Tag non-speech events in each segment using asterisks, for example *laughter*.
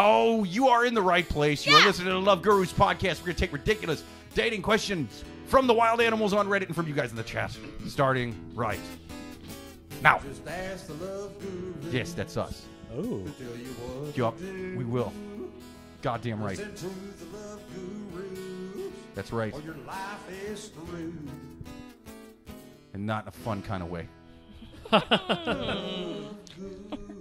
Oh, you are in the right place. You are listening to the Love Gurus podcast. We're going to take ridiculous dating questions from the wild animals on Reddit and from you guys in the chat. Starting right now. Just ask the love guru. Yes, that's us. Oh. Tell you Yup, we will. Goddamn right. To the love gurus, That's right. or your life is screwed. And not in a fun kind of way. *laughs*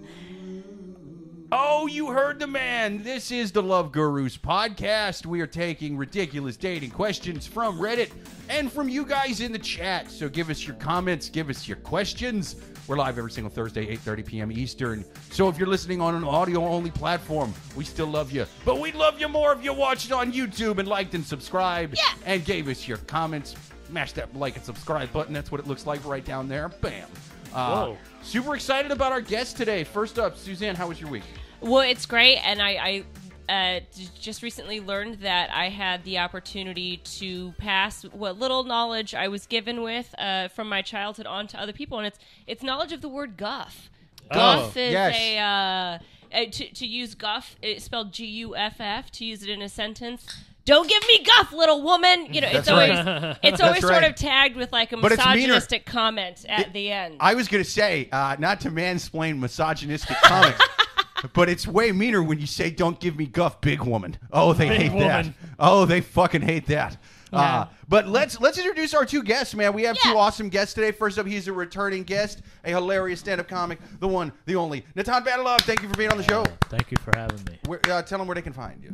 Oh, you heard the man. This is the Love Gurus podcast. We are taking ridiculous dating questions from Reddit and from you guys in the chat. So give us your comments, give us your questions. We're live every single Thursday, 8:30 p.m. Eastern. So if you're listening on an audio-only platform, we still love you. But we'd love you more if you watched on YouTube and liked and subscribed and gave us your comments. Smash that like and subscribe button. That's what it looks like right down there. Bam. Uh, Whoa. Super excited about our guest today. First up, Suzanne, how was your week? Well, it's great, and I, I uh, just recently learned that I had the opportunity to pass what little knowledge I was given with uh, from my childhood on to other people, and it's it's knowledge of the word guff. Guff is yes. a uh, uh, to, to use guff. It's spelled G U F F. To use it in a sentence. Don't give me guff, little woman. You know, it's That's right. always it's always right. *laughs* sort of tagged with like a But it's meaner. misogynistic comment at the end. I was going to say, uh, not to mansplain misogynistic comics, *laughs* but it's way meaner when you say, don't give me guff, big woman. Oh, they Big hate that. woman. Oh, they fucking hate that. Uh, but let's let's introduce our two guests, man. We have two Yeah. awesome guests today. First up, he's a returning guest, a hilarious stand-up comic, the one, the only, Natan Badalov. Thank you for being on the show. Thank you for having me. Where, uh, tell them where they can find you.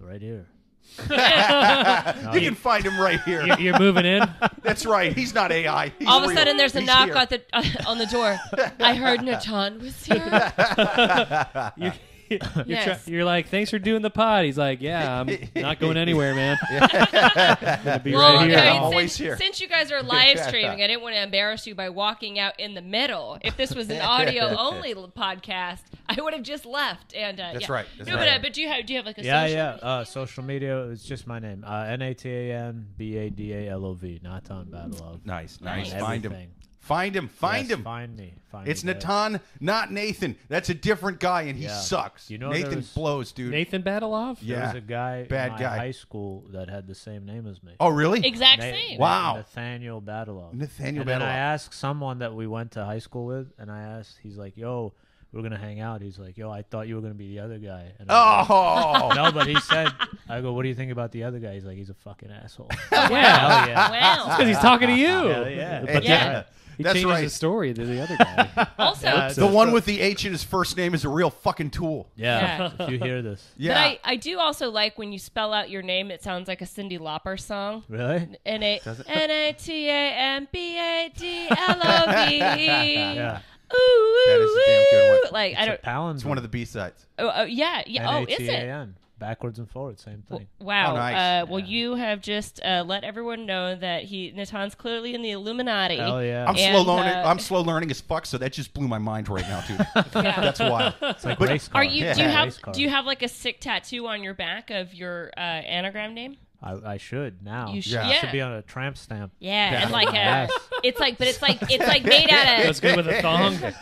Right here. *laughs* You can find him right here. You're, you're moving in. *laughs* That's right. He's not AI. He's All of a real. sudden, there's a He's knock here. on the uh, *laughs* on the door. I heard Natan was here. You, *laughs* you're, Yes. you're like, thanks for doing the pod. He's like, yeah, I'm not going anywhere, man. *laughs* *laughs* Gonna be Well, right here. I mean, I'm always since, here. since you guys are live streaming, I didn't want to embarrass you by walking out in the middle. If this was an audio only podcast, I would have just left. And uh, That's yeah. right. That's no, right. but uh, but do you have do you have like a Yeah, social yeah. Uh, social media. It's just my name. Uh, N A T A N B A D A L O V. Natan Badalov. Nice, nice. Nice. Find him. Everything. Find him. Find Yes, him. Find me. Find It's me there. Natan, not Nathan. That's a different guy, and he Yeah. sucks. You know Nathan was- blows, dude. Nathan Badalov. Yeah. There was a guy Bad in my guy. high school that had the same name as me. oh, really? exact Na- same? Wow. Nathaniel Badalov. Nathaniel and then I asked someone that we went to high school with, and I asked, he's like, "Yo, we're gonna hang out." He's like, "Yo, I thought you were gonna be the other guy." And I was Oh, like, *laughs* no, but he said, *laughs* "I go, what do you think about the other guy?" He's like, "He's a fucking asshole." *laughs* Wow. Hell yeah. Wow. Because he's talking to you. Oh. Yeah, yeah. But Yeah. He That's changes right. the story to the other guy. *laughs* Also, Yeah, the one with the H in his first name is a real fucking tool. yeah. if you hear this, *laughs* Yeah. but I, I do also like when you spell out your name. It sounds like a Cyndi Lauper song. really? N A N A T A N B A D L O V. *laughs* Yeah. Ooh, ooh, That is a damn good ooh. one. Like I It's a don't. palindrome. it's one of the B sides. Oh, oh, yeah, yeah. Oh, is it? N-A-T-A-N. Backwards and forwards, same thing. Wow. Oh, nice. Uh, well, you have just uh, let everyone know that he Natan's clearly in the Illuminati. Hell yeah. I'm And, slow learning. uh, I'm slow learning as fuck. So that just blew my mind right now, dude. *laughs* Yeah. That's wild. It's like But- race car. Are you? Do you have? Do you have like a sick tattoo on your back of your uh, anagram name? I, I should now. You should. Yeah. Yeah. It should be on a tramp stamp. yeah, and like a, Yes. it's like, but it's like it's like made out of. That's good with a thong. *laughs*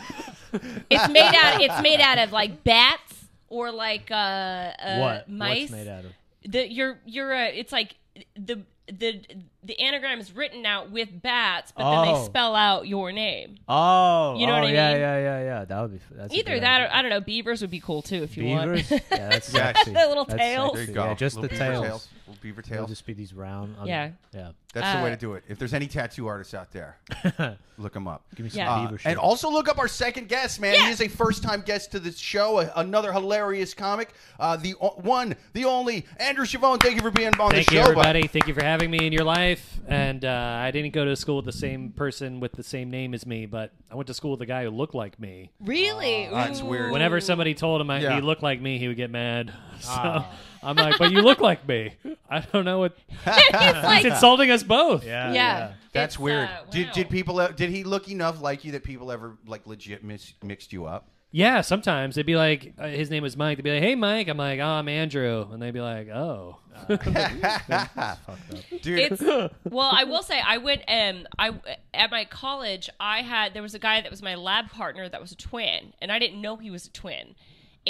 It's made out. It's made out of like bats or like uh, uh what? mice. What's made out of? the you're you're uh, it's like the the the anagram is written out with bats, but then they Oh. spell out your name. Oh, You know oh, what I yeah, mean? yeah, yeah, yeah. That would be. That's Either good that, or. I don't know. Beavers would be cool too if you beavers. want. yeah, that's *laughs* Yeah. sexy. *laughs* Little That's tails. There you go. Yeah, just Little the tails. tails. Little beaver It'll just be these round. un- Yeah. yeah. That's the way uh, to do it. If there's any tattoo artists out there, *laughs* look them up. Give me some Yeah. Uh, beaver shit. and also look up our second guest, man. He Yeah. is a first-time guest to the show, a, another hilarious comic. Uh, the o- one, the only, Andrew Schiavone. Thank you for being on Thank the you, show, bud. everybody. Thank you for having me in your life. And uh, I didn't go to school with the same person with the same name as me, but I went to school with a guy who looked like me. really? that's weird. Whenever somebody told him I, Yeah. he looked like me, he would get mad. *laughs* So I'm like, but you look like me. I don't know what. *laughs* it's like, It's insulting us both. yeah, yeah. That's It's, weird. uh, Did wow. did people? e- Did he look enough like you that people ever like legit mis- mixed you up? Yeah, sometimes they'd be like, uh, his name was Mike. They'd be like, hey, Mike. I'm like, oh, I'm Andrew. And they'd be like, oh. *laughs* Dude, It's well, I will say I went um I at my college I had there was a guy that was my lab partner that was a twin and I didn't know he was a twin.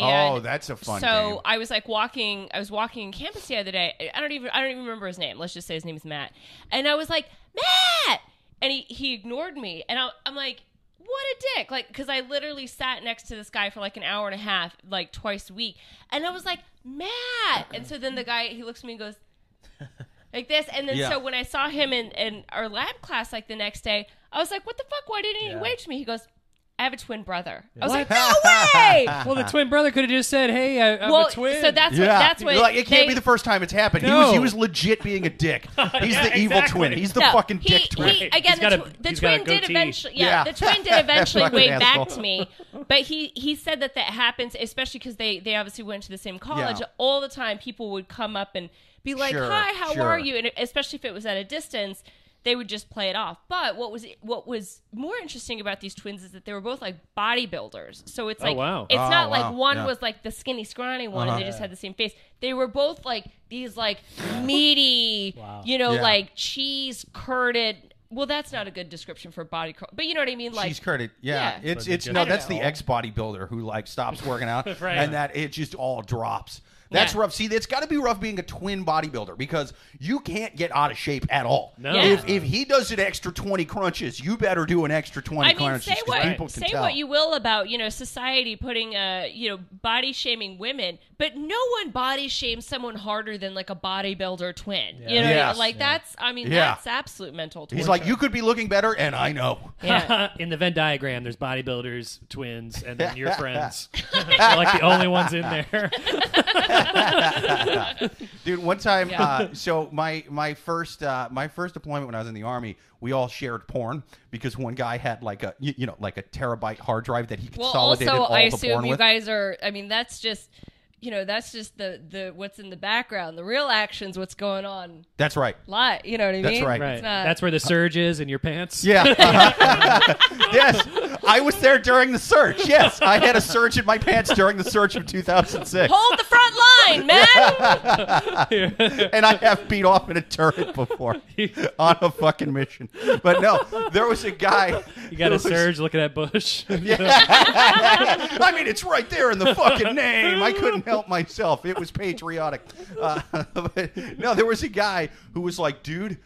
Oh, and Oh, that's a fun So game. I was like walking. I was walking in campus the other day. I don't even. I don't even remember his name. Let's just say his name is Matt. And I was like, Matt, and he he ignored me. And I, I'm like, what a dick! Like, because I literally sat next to this guy for like an hour and a half, like twice a week. And I was like, Matt. And so then the guy he looks at me and goes. *laughs* Like this, and then Yeah. so when I saw him in, in our lab class like the next day, I was like, "What the fuck? Why didn't he Yeah. wave to me?" He goes, "I have a twin brother." I was What? like, "No way!" *laughs* Well, the twin brother could have just said, "Hey, I, I'm well, a twin." so that's what that's what You're like it can't they- be the first time it's happened. He was No. he was legit being a dick. *laughs* He's Yeah, the evil exactly. twin. He's the No, fucking he, dick twin. He, again, He's got the, a- tw- the he's got a twin did goatee. eventually. Yeah, Yeah. the twin did *laughs* eventually Fucking wave back to me, but he he said that that happens, especially because they they obviously went to the same college. Yeah. All the time, people would come up and be like, Sure, "Hi, how sure. are you?" And especially if it was at a distance. They would just play it off. But what was what was more interesting about these twins is that they were both like bodybuilders. So it's Oh, like wow. it's Oh, not wow. like one Yeah. was like the skinny, scrawny one, and Uh-huh. they just had the same face. They were both like these like meaty, Wow. you know, Yeah. like cheese curded. Well, that's not a good description for body, cur- but you know what I mean. Like, She's curded. Yeah, Yeah. it's it's no. I don't That's the know. ex bodybuilder who like stops working out, *laughs* Right. and that it just all drops. That's Yeah. rough. See, it's got to be rough being a twin bodybuilder because you can't get out of shape at all. No. Yeah. If if he does an extra twenty crunches, you better do an extra twenty I mean, crunches. say 'cause what people can say tell. what you will about you know society putting uh you know body shaming women, but no one body shames someone harder than like a bodybuilder twin. You know, Yes. like that's I mean Yeah. that's absolute mental. Torture. He's like, you could be looking better, and I know. yeah. *laughs* in the Venn diagram, there's bodybuilders, twins, and then your *laughs* friends. *laughs* They're like the only ones in there. *laughs* Dude, one time, Yeah. uh, so my my first uh, my first deployment when I was in the army, we all shared porn because one guy had like a you, you know like a terabyte hard drive that he consolidated Well, also all I the assume porn you with. guys are. I mean, that's just you know that's just the the what's in the background. The real action's what's going on. That's right. Live, you know what I That's mean? right. Right. Not- That's where the surge is in your pants. *laughs* Yeah. *laughs* yes, I was there during the surge. Yes, I had a surge in my pants during the surge of 2006, Hold the front line, man. *laughs* and I have beat off in a turret before *laughs* on a fucking mission. But no, there was a guy. You got a was- surge looking at Bush. *laughs* I mean, it's right there in the fucking name. I couldn't help myself. It was patriotic. Uh, but no, there was a guy who was like, dude,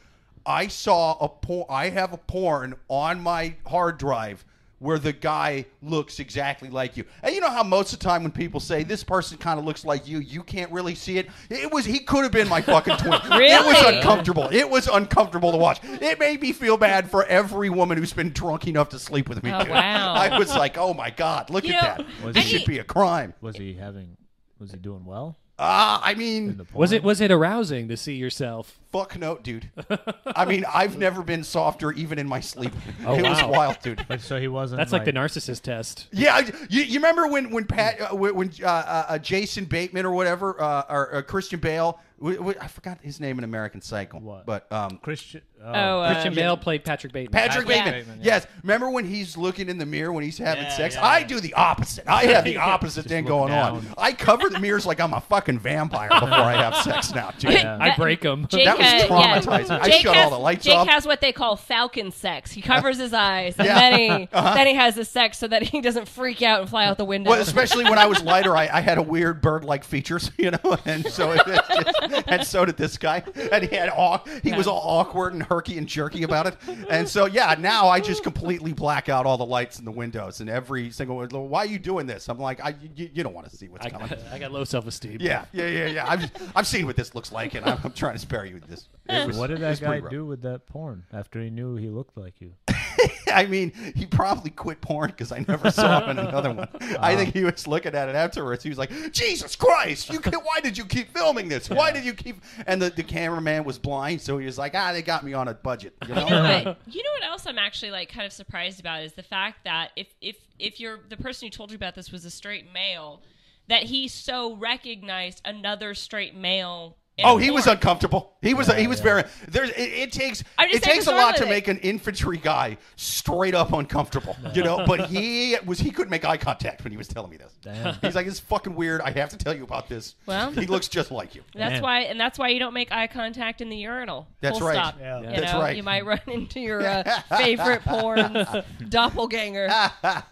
I saw a porn. I have a porn on my hard drive where the guy looks exactly like you. And you know how most of the time when people say this person kind of looks like you, you can't really see it. It was he could have been my fucking twin. really? *laughs* It was uncomfortable. It was uncomfortable to watch. It made me feel bad for every woman who's been drunk enough to sleep with me. Oh, wow. *laughs* I was like, oh my god, look You at know, that. This he- should be a crime. Was he having? Was he doing well? Ah, I mean. Was it was it arousing to see yourself? fuck no, dude. *laughs* I mean, I've never been softer, even in my sleep. Oh, it was wild, dude. But *laughs* so he wasn't. That's like, the narcissist test. Yeah, you, you remember when when Pat uh, when when, uh, uh, uh, Jason Bateman or whatever uh, or uh, Christian Bale w- w- I forgot his name in American Psycho, What? but um, Christian. Oh, uh, Christian Bale played Patrick Bateman. Patrick Patrick Bateman. Bateman, yeah. Yes. Remember when he's looking in the mirror when he's having Yeah, sex? yeah, I yeah. do the opposite. I have the *laughs* opposite thing look going on. I cover the mirrors like I'm a fucking vampire before I have sex now, dude. Yeah. I break them. Jake That was has- traumatizing. yeah. I shut has, all the lights Jake off. Jake has what they call falcon sex. He covers his eyes, and Yeah. *laughs* Uh-huh. then he has the sex so that he doesn't freak out and fly out the window. Well, especially when I was lighter, I, I had a weird bird-like features, *laughs* you know, and so it, it just, and so did this guy, and he had aw- he was all awkward and herky and jerky about it, and so yeah, now I just completely black out all the lights in the windows and every single. Why are you doing this? I'm like, I you, you don't want to see what's I, coming. I got low self esteem. Yeah, yeah, yeah, yeah. I've I've seen what this looks like, and I'm, I'm trying to spare you this. Was- What did that guy do with that porn after he knew he looked like you? *laughs* I mean, he probably quit porn because I never saw him in another one. I Uh-huh. *laughs* think he was looking at it afterwards. He was like, "Jesus Christ! You can, why did you keep filming this? Why did you keep?" And the, the cameraman was blind, so he was like, "Ah, they got me on a budget." You know? But *laughs* you know what else I'm actually like kind of surprised about is the fact that if if if you're the person who told you about this was a straight male, that he so recognized another straight male in Oh, he was uncomfortable. He was. he was very. There's. It, it takes. I'm just It saying takes a for lot to Charlotte. make an infantry guy straight up uncomfortable. You know. But he was. He couldn't make eye contact when he was telling me this. Damn. He's like, "It's fucking weird. I have to tell you about this." Well- he looks just like you. That's Man. why, and that's why you don't make eye contact in the urinal. That's Full right. Stop. Yeah. You That's know, right. You might run *laughs* into your uh, *laughs* favorite porn doppelganger,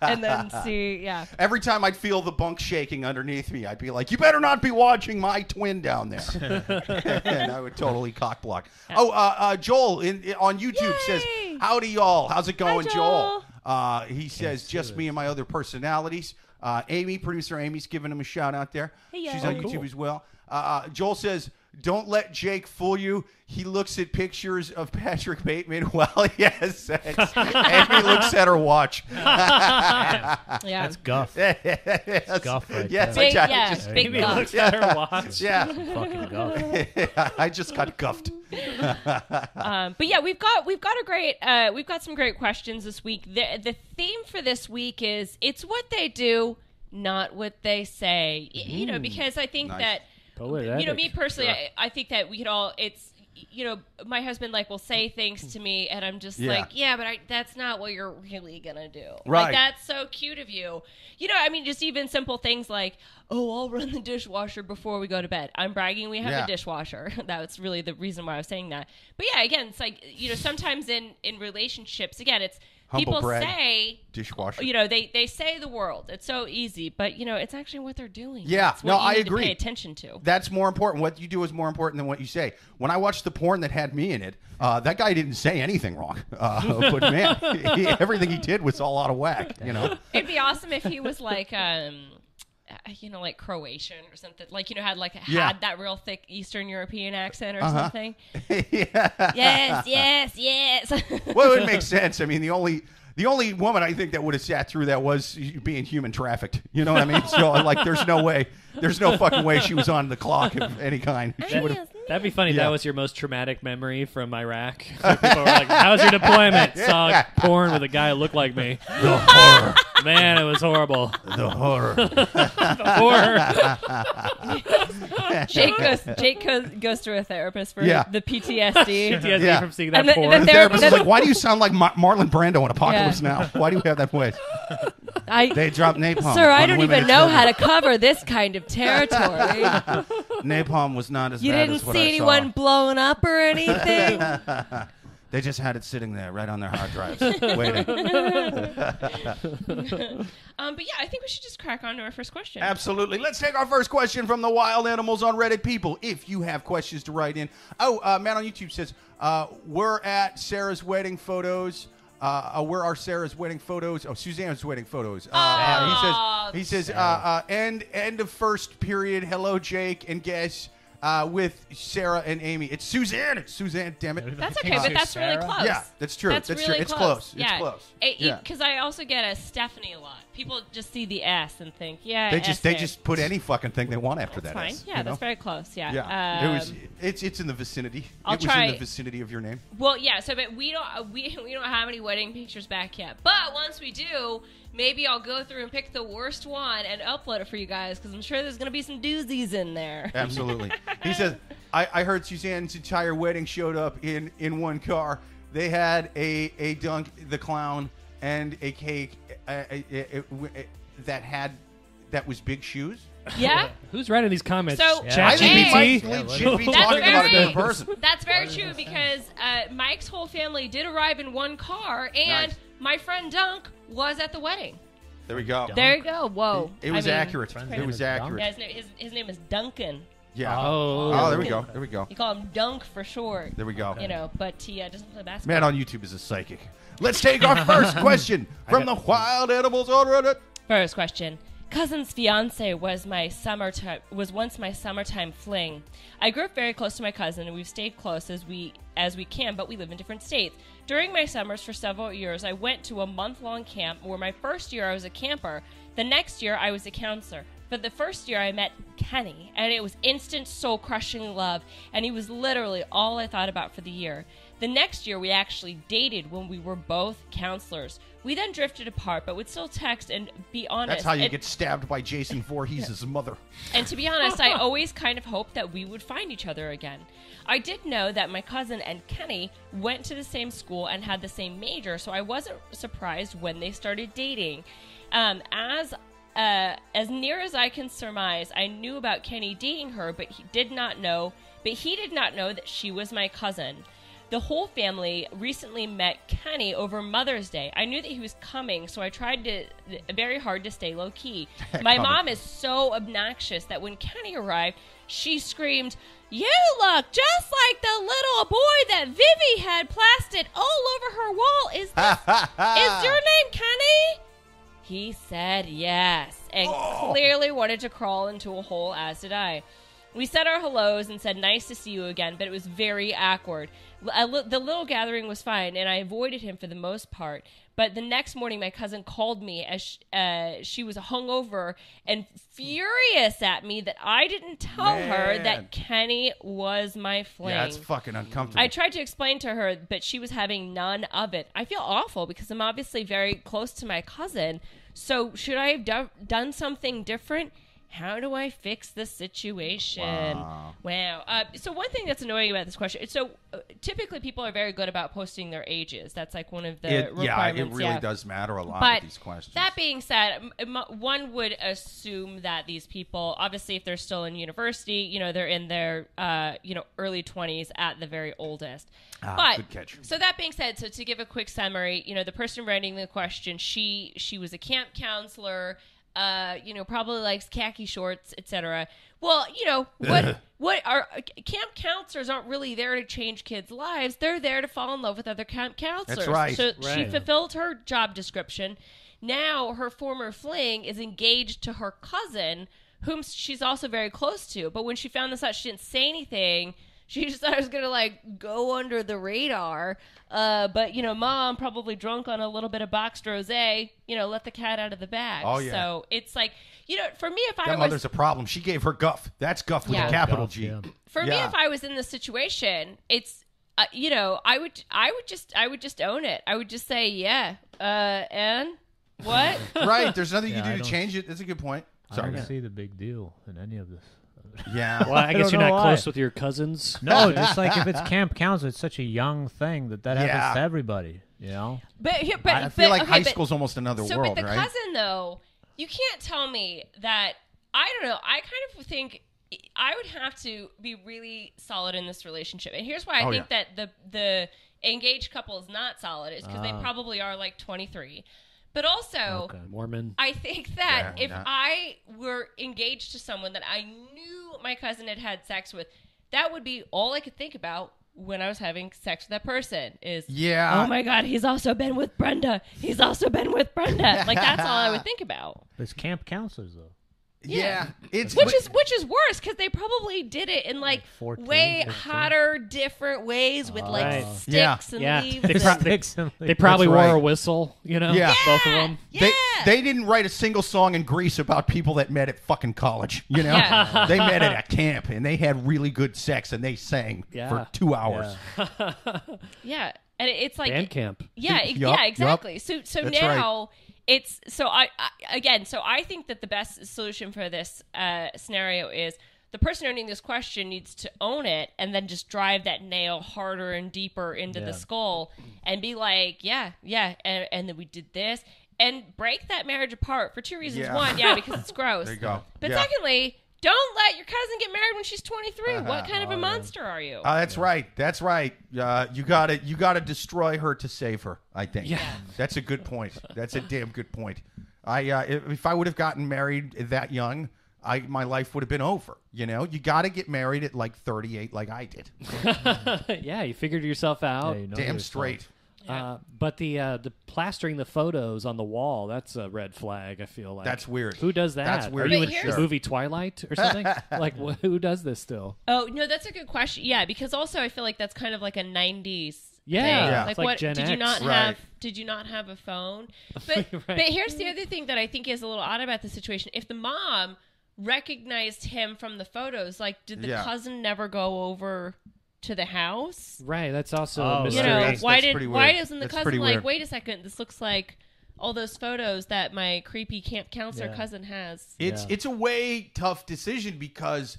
and then *laughs* see, yeah. Every time I'd feel the bunk shaking underneath me, I'd be like, "You better not be watching my twin down there," *laughs* and I would totally *laughs* cock block. Oh, uh, uh, Joel in, in- on YouTube says, Yay! "Howdy, y'all. How's it going, Joel?" Joel. Uh, he says, "Just me and my other personalities." Uh, Amy, producer Amy's giving him a shout out there. Hey, She's y'all. on Oh, YouTube as well. Uh, uh, Joel says, "Don't let Jake fool you. He looks at pictures of Patrick Bateman *laughs* while he has sex, and he looks at her watch." *laughs* Yeah. That's guff. *laughs* yes, Guff right yes, there. Big, I, yeah, just, big Maybe guff. looks at her watch. yeah. Fucking guff. I just got guffed. Um, but yeah, we've got we've got a great uh, we've got some great questions this week. The the theme for this week is it's what they do, not what they say. Y- You know, because I think Nice. that Poetic. you know me personally, I, I think that we could all it's you know my husband like will say things to me and i'm just Yeah. like yeah but I, that's not what you're really gonna do Right. like that's so cute of you you know i mean just even simple things like oh i'll run the dishwasher before we go to bed i'm bragging we have Yeah. a dishwasher *laughs* that's really the reason why i was saying that but yeah again it's like you know sometimes in in relationships again it's Humble people brag. say Dishwasher. you know they they say the world it's so easy but you know it's actually what they're doing Yeah, no, I agree. pay attention to That's more important. What you do is more important than what you say. When I watched the porn that had me in it, uh, that guy didn't say anything wrong. *laughs* Uh, but man, *laughs* he, everything he did was all out of whack. You know. It'd be awesome if he was like, um, you know, like Croatian or something. Like, you know, had like Yeah. had that real thick Eastern European accent or Uh-huh. something. *laughs* yeah. Yes, yes, yes. *laughs* Well, it would make sense. I mean, the only the only woman I think that would have sat through that was being human trafficked. You know what I mean? So like, there's no way, there's no fucking way she was on the clock of any kind. She would have. That'd be funny. if Yeah. That was your most traumatic memory from Iraq. *laughs* People were like, "How's your deployment?" Saw porn with a guy who looked like me. The horror. Man, it was horrible. The horror. *laughs* The horror. *laughs* Jake goes. Jake goes, goes to a therapist for Yeah. the PTSD. PTSD Yeah. from seeing that And the- porn. the The There- therapist is like, "Why do you sound like Mar- Marlon Brando in Apocalypse Yeah. Now? Why do you have that voice?" I, They dropped napalm. sir, I don't even know how to cover this kind of territory. *laughs* Napalm was not as You bad didn't as what see I anyone saw. blowing up or anything. *laughs* They just had it sitting there, right on their hard drives, *laughs* waiting. um, but yeah, I think we should just crack on to our first question. Absolutely. Let's take our first question from the wild animals on Reddit people. If you have questions to write in. Oh, uh, Matt on YouTube says, uh, we're at Sarah's wedding photos. Uh, uh, where are Sarah's wedding photos? Oh, Suzanne's wedding photos. Uh, uh, he says, he says, uh, uh, end end of first period. Hello, Jake, and guess uh, with Sarah and Amy. It's Suzanne. It's Suzanne. Damn it. That's okay, but that's really Sarah? close. Yeah, that's true. That's, That's really true. It's close. close. It's Yeah. close. It- Yeah. Because I also get a Stephanie a lot. People just see the S and think, yeah, They S just they there. just put any fucking thing they want after That's that. fine. S, yeah, you that's know? very close. Yeah. Yeah, it was. Um, It's it's in the vicinity. I'll it was try- in the vicinity of your name. Well, yeah. So, but we don't uh, we *laughs* we don't have any wedding pictures back yet. But once we do, maybe I'll go through and pick the worst one and upload it for you guys because I'm sure there's gonna be some doozies in there. Absolutely. *laughs* he says, I, I heard Suzanne's entire wedding showed up in in one car. They had a a dunk the clown and a cake uh, uh, uh, uh, that had that was big shoes. Yeah. Who's writing these comments? So- Yeah. I think we might Yeah, legit be That's talking about a very- different person. *laughs* That's very true because uh, Mike's whole family did arrive in one car, and Nice. my friend Dunk was at the wedding. There we go. There you go. Whoa. It I was mean, accurate. Friend's It was is accurate. Yeah, his, name, his, his name is Duncan. Yeah. Oh. Oh, there we go. There we go. You call him Dunk for short. There we go. You know, but he uh, doesn't play basketball. Man on YouTube is a psychic. Let's take our first *laughs* question from the wild animals on Reddit. First question. Cousin's fiance was my summertime was once my summertime fling. I grew up very close to my cousin and we've stayed close as we as we can, but we live in different states. During my summers for several years, I went to a month-long camp where my first year I was a camper. The next year I was a counselor. But the first year I met Kenny, and it was instant soul-crushing love, and he was literally all I thought about for the year. The next year, we actually dated when we were both counselors. We then drifted apart, but would still text and be honest. That's how you and, get stabbed by Jason Voorhees' mother. and to be honest, I *laughs* always kind of hoped that we would find each other again. I did know that my cousin and Kenny went to the same school and had the same major, so I wasn't surprised when they started dating. Um, as uh, as near as I can surmise, I knew about Kenny dating her, but he did not know. But he did not know that she was my cousin. The whole family recently met Kenny over Mother's Day. I knew that he was coming, so I tried to very hard to stay low key. *laughs* My mom is so obnoxious that when Kenny arrived, she screamed, "You look just like the little boy that Vivi had plastered all over her wall. Is *laughs* this, is your name Kenny?" He said yes, and oh. clearly wanted to crawl into a hole, as did I. We said our hellos and said nice to see you again, but it was very awkward. Li- the little gathering was fine, and I avoided him for the most part. But the next morning, my cousin called me as sh- uh, she was hungover and furious at me that I didn't tell her Man. that Kenny was my fling. Yeah, it's fucking uncomfortable. I tried to explain to her, but she was having none of it. I feel awful because I'm obviously very close to my cousin. So, should I have do- done something different? How do I fix the situation? Wow. Uh, so, one thing that's annoying about this question so uh, typically people are very good about posting their ages. That's like one of the It- yeah, it really yeah. does matter a lot But with these questions. that being said, m- m- one would assume that these people, obviously, if they're still in university, you know, they're in their, uh, you know, early twenties at the very oldest. Ah, but good catch. so that being said, so to give a quick summary, you know, the person writing the question, she she was a camp counselor. Uh, you know, probably likes khaki shorts, etc. Well, you know *laughs* what? what are camp counselors aren't really there to change kids' lives. They're there to fall in love with other camp counselors. That's right. So she fulfilled her job description. Now her former fling is engaged to her cousin, whom she's also very close to. But when she found this out, she didn't say anything. She just thought I was gonna like go under the radar. Uh, but you know, mom probably drunk on a little bit of boxed rosé. You know, let the cat out of the bag. Oh, yeah. So it's like you know, for me, if I that was mother's a problem. She gave her guff. That's guff with Yeah. a capital Guff, G. yeah. for me if i was in this situation it's uh, you know i would i would just i would just own it i would just say yeah uh and what *laughs* right. There's nothing you Yeah, can I do to don't- change it. That's a good point. Sorry. I Sorry. don't see the big deal in any of this. *laughs* Yeah. Well, I guess don't you're not why. close with your cousins. No, *laughs* just like if it's camp council, it's such a young thing that that Yeah. happens to everybody. You know, but here but I feel but, like okay, high but- school's almost another so world, but the right? cousin though you can't tell me that i don't know i kind of think i would have to be really solid in this relationship and here's why i Oh, think that the the engaged couple is not solid is because they Ah. probably are like 23 but also Okay. Mormon. I think that Yeah, if yeah. I were engaged to someone that I knew my cousin had had sex with, that would be all I could think about when I was having sex with that person. Is Yeah. oh my god, he's also been with Brenda. He's also been with Brenda. Like that's all I would think about. it's camp counselors though. Yeah. It's Which but- is which is worse because they probably did it in like, 14, way 15. hotter, different ways with like Right. sticks Yeah. and Yeah. leaves. They and- pro- they- Sticks They probably That's wore a whistle, you know? Yeah. Both of them. yeah. They, they didn't write a single song in Grease about people that met at fucking college. You know, Yeah. *laughs* they met at a camp and they had really good sex and they sang Yeah. for two hours. yeah, *laughs* and it- it's like Band camp. Yeah, Yup, ex- yup. yeah, exactly. So so That's now it's so I, I again so I think that the best solution for this uh, scenario is the person owning this question needs to own it and then just drive that nail harder and deeper into Yeah. the skull and be like, yeah, yeah, and, and then we did this and break that marriage apart for two reasons. Yeah. One, yeah, because it's *laughs* gross. There you go. But Yeah. secondly, don't let your cousin get married when she's 23. what kind of Oh, a monster are you? Uh, that's right. That's right. Uh, you gotta you gotta destroy her to save her. I think. Yeah. That's a good point. That's a damn good point. I uh, if, if I would have gotten married that young, I my life would have been over. You know, you got to get married at like 38, like I did. *laughs* yeah, you figured yourself out. Yeah, you know Damn yourself. straight. Uh, but the uh, the plastering the photos on the wall, that's a red flag, I feel like. That's weird. Who does that? That's weird Are you But in here's- the movie Twilight or something? *laughs* like, wh- who does this still? Oh no, that's a good question. Yeah, because also I feel like that's kind of like a '90s. Yeah, thing. Yeah. Like, it's like what Gen did you X. not Right. have? Did you not have a phone? *laughs* But Right. but here's the other thing that I think is a little odd about the situation. If the mom recognized him from the photos, like did the Yeah. cousin never go over to the house? Right, that's also Oh, a right. mystery. You know, That's- why that's did pretty why weird. doesn't the That's cousin like weird. wait a second? This looks like all those photos that my creepy camp counselor Yeah. cousin has. It's Yeah. it's a way tough decision because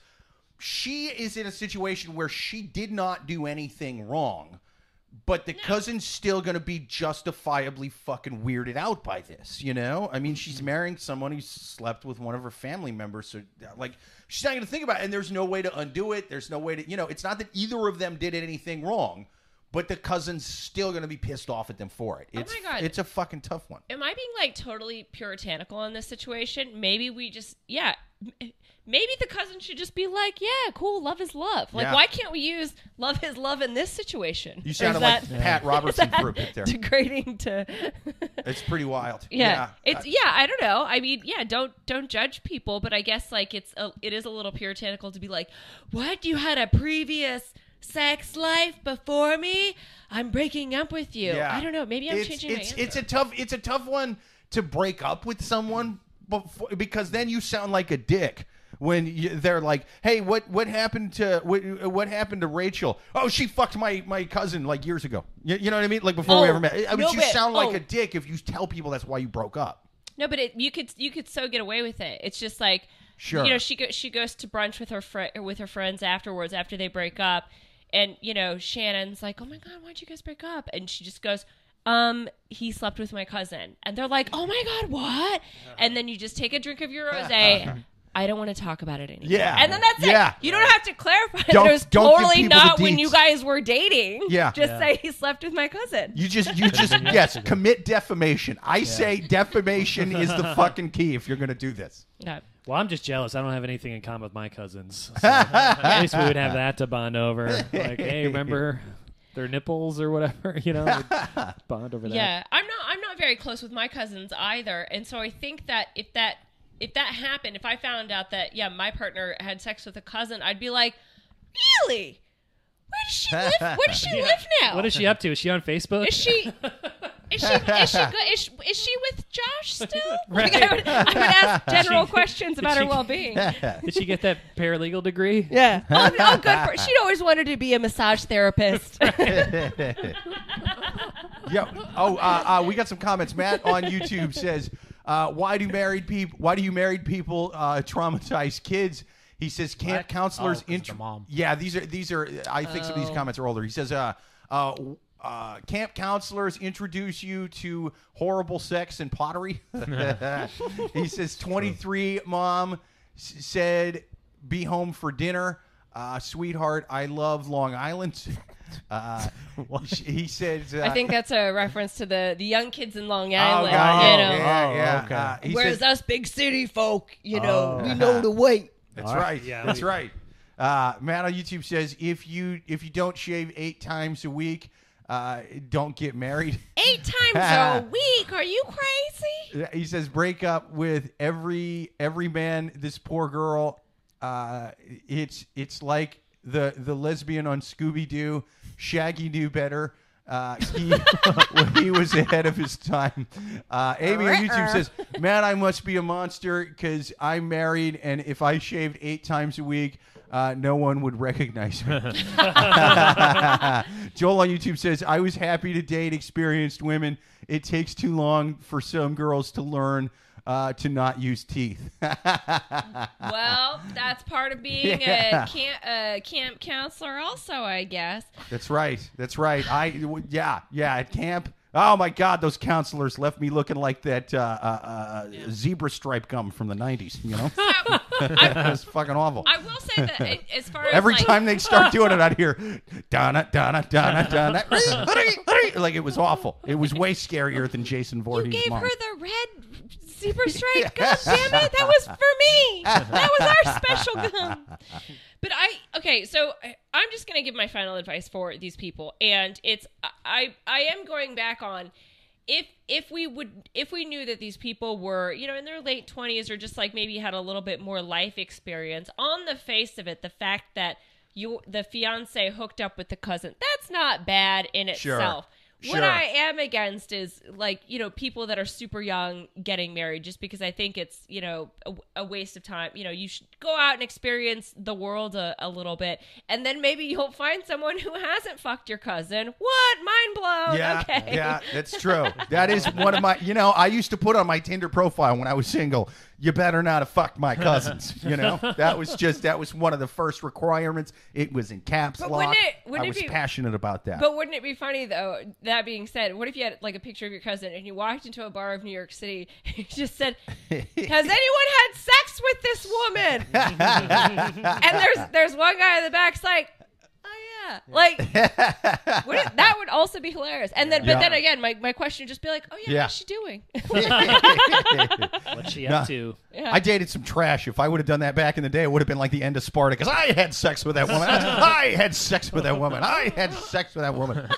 she is in a situation where she did not do anything wrong, but the cousin's still going to be justifiably fucking weirded out by this. You know, I mean, she's mm-hmm. marrying someone who slept with one of her family members, so like she's not going to think about it, and there's no way to undo it. There's no way to, you know, it's not that either of them did anything wrong. But the cousin's still going to be pissed off at them for it. Oh it's, my God. It's a fucking tough one. Am I being like totally puritanical in this situation? Maybe we just, yeah. Maybe the cousin should just be like, yeah, cool, love is love. Like, Yeah. why can't we use love is love in this situation? You sounded is like that- Pat *laughs* Robertson is for a bit there. Degrading to. *laughs* It's pretty wild. yeah, it's I- yeah. I don't know. I mean, yeah. Don't don't judge people, but I guess like it's a, it is a little puritanical to be like, what? You had a previous sex life before me? I'm breaking up with you. Yeah. I don't know. Maybe I'm it's, changing it's, my answer. It's a tough. It's a tough one to break up with someone, before, because then you sound like a dick when you, they're like, "Hey, what what happened to what, what happened to Rachel? Oh, she fucked my my cousin like years ago. You, you know what I mean? Like before we Oh, ever met. I mean, no you bit. sound like Oh. a dick if you tell people that's why you broke up. No, but it, you could you could so get away with it. It's just like Sure. you know she go, she goes to brunch with her fr- with her friends afterwards after they break up, and you know Shannon's like, "Oh my god, why'd you guys break up?" And she just goes, "Um, he slept with my cousin," and they're like, "Oh my god, what?" And then you just take a drink of your rosé. *laughs* I don't want to talk about it anymore. Yeah. and then that's Yeah. it. You don't have to clarify. Don't- that it was don't give totally people the not when you deets. guys were dating. Yeah. just Yeah. say he slept with my cousin. You just you *laughs* just yes commit defamation. I say defamation is the fucking key if you're going to do this. No. Well, I'm just jealous. I don't have anything in common with my cousins. *laughs* So at least we would have that to bond over. Like, hey, remember their nipples or whatever? *laughs* You know, *laughs* bond over that. Yeah, I'm not. I'm not very close with my cousins either, and so I think that if that if that happened, if I found out that yeah, my partner had sex with a cousin, I'd be like, really? Where does she live? Where does she live now? What is she up to? Is she on Facebook? Is she? Is she? Is she? *laughs* Good? Is, is she with Josh still? *laughs* Like, I, would, I would ask *laughs* general questions about her she- well-being. Did she get that paralegal degree? Yeah. Oh, oh, good for. She'd always wanted to be a massage therapist. Yeah. Oh, uh, uh, we got some comments. Matt on YouTube says, uh, "Why do married people? Why do you married people uh, traumatize kids?" He says, "Camp What? counselors." Oh, 'cause int- the mom. Yeah, these are these are. I think some of these Oh. comments are older. He says, uh, uh, uh, "Camp counselors introduce you to horrible sex and pottery." *laughs* he says, "23 mom s- said, be home for dinner." Uh, sweetheart, I love Long Island. *laughs* Uh, he says, uh, I think that's a reference to the the young kids in Long Oh, Island. God, you know. yeah, Oh, yeah. okay. Uh, Whereas says, us big city folk, you know, Oh. we know the wait. that's All right. right. Yeah, that's we- right. Uh, Matt on YouTube says if you if you don't shave eight times a week, uh, don't get married. *laughs* Eight times a *laughs* week? Are you crazy? He says break up with every every man. This poor girl. Uh, it's it's like the the lesbian on Scooby Doo. Shaggy knew better. Uh, he *laughs* he was ahead of his time. Uh, Amy on YouTube says, "Man, I must be a monster because I'm married, and if I shaved eight times a week." Uh, no one would recognize me. *laughs* *laughs* Joel on YouTube says, I was happy to date experienced women. It takes too long for some girls to learn uh, to not use teeth. *laughs* Well, that's part of being Yeah. a camp, uh, camp counselor, also, I guess. That's right. That's right. I w- yeah yeah at camp. Oh my God, those counselors left me looking like that uh, uh, uh, zebra stripe gum from the '90s. You know, *laughs* *laughs* it was fucking awful. I will say that as far as Every like, time they start *laughs* doing it, I'd hear Donna, Donna, Donna, Donna. like it was awful. It was way scarier than Jason Voorhees. you gave mom. her the red zebra stripe. God damn it, that was for me. That was our special gum. But I okay, so I'm just gonna give my final advice for these people, and it's I I am going back on if if we would if we knew that these people were you know in their late 20s or just like maybe had a little bit more life experience on the face of it the fact that you the fiance hooked up with the cousin that's not bad in itself Sure. What I am against is like you know people that are super young getting married, just because I think it's you know a, a waste of time. You know, you should go out and experience the world a, a little bit, and then maybe you'll find someone who hasn't fucked your cousin. What? Mind blown. Yeah, okay. yeah, that's *laughs* true. That is one of my. You know, I used to put on my Tinder profile when I was single. You better not have fucked my *laughs* cousins. You know, that was just that was one of the first requirements. It was in caps But lock. wouldn't it- wouldn't I it was be- passionate about that. But wouldn't it be funny though? That being said, what if you had like a picture of your cousin and you walked into a bar of New York City *laughs* and you just said, "Has *laughs* anyone had sex with this woman?" and there's there's one guy in the back's like, "Oh yeah," like would it, that would also be hilarious. And then, Yeah. but then again, my, my question would just be like, "Oh yeah, Yeah. how's she doing?" *laughs* What's she Nah. up to? I dated some trash. If I would have done that back in the day, it would have been like the end of Spartacus. *laughs* I had sex with that woman. I had sex with that woman. I had sex with that woman.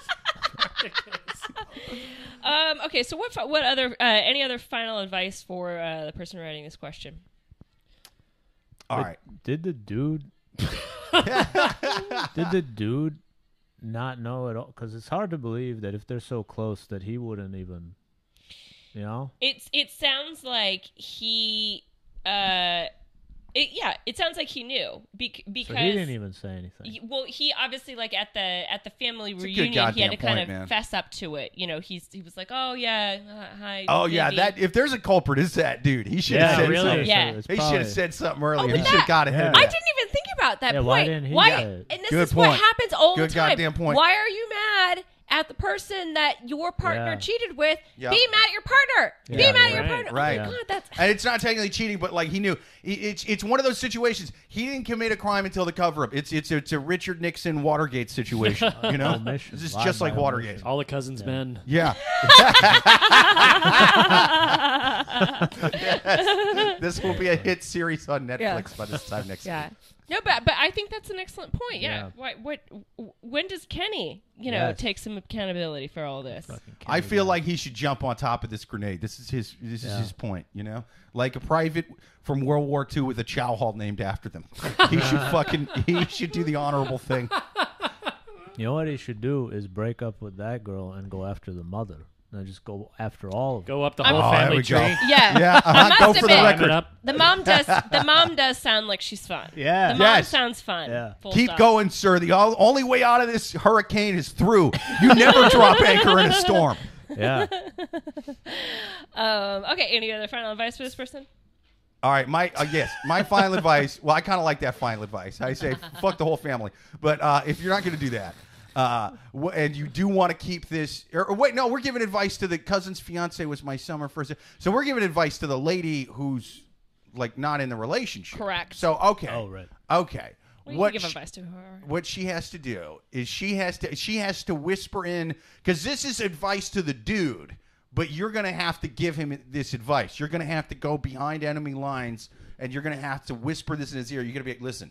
um, okay, so what fi- what other uh, any other final advice for uh, the person writing this question? All right. Did the dude? *laughs* did the dude not know at all? Because it's hard to believe that if they're so close that he wouldn't even, you know. It's it sounds like he uh it, yeah, it sounds like he knew bec- because So he didn't even say anything. he- well, he obviously like at the at the family a good reunion, he had goddamn to kind of man. fess up to it. You know, he's he was like, "Oh yeah, uh, hi." Oh yeah, that if there's a culprit, it's that dude. He should have yeah, said really. something. Yeah. It's He should have said something earlier. but he should have got ahead of I didn't even think about that Yeah, point. why didn't he Why? say it? And this Good is what happens all Good the time. goddamn point. Why are you mad at the person that your partner Yeah. cheated with? Yeah. Be mad at your partner. Be Yeah, mad at your right, partner. right. Oh my god, that's And it's not technically cheating, but like he knew, It- it's it's one of those situations. He didn't commit a crime until the cover up. It's it's it's a Richard Nixon Watergate situation. *laughs* You know, Omission. this is Lied just by like Watergate. All the cousins men. Yeah. *laughs* *laughs* this will be a hit series on Netflix Yeah. by this time next Yeah. week. No, but but I think that's an excellent point. Yeah. Yeah. Why, what? When does Kenny, you know, Yes. take some accountability for all this? I feel guy. like he should jump on top of this grenade. This is his. This is his point. You know, like a private from World War II with a chow hall named after them. He should *laughs* fucking. He should do the honorable thing. You know what he should do is break up with that girl and go after the mother. And just go after all of them. Go up the I'm- whole Oh, there family we go. tree. Yeah. Yeah, uh-huh, must go for the admit, Climb record. it up. The mom does. *laughs* The mom does sound like she's fun. Yeah. The mom Yes. sounds fun. Yeah. Full Keep stop. going, sir. The o- only way out of this hurricane is through. You never drop *laughs* anchor in a storm. Yeah. *laughs* Um, okay. Any other final advice for this person? All right, my uh, yes, my final advice. Well, I kind of like that final advice. I say fuck the whole family. But uh, if you're not going to do that, uh, and you do want to keep this, or, or wait, no, we're giving advice to the cousin's fiance was my summer first. So we're giving advice to the lady who's like not in the relationship. Correct. So okay. Oh, right. Okay. We what give sh- advice to her. what she has to do is she has to she has to whisper in because this is advice to the dude but you're gonna have to give him this advice you're gonna have to go behind enemy lines and you're gonna have to whisper this in his ear you're gonna be like listen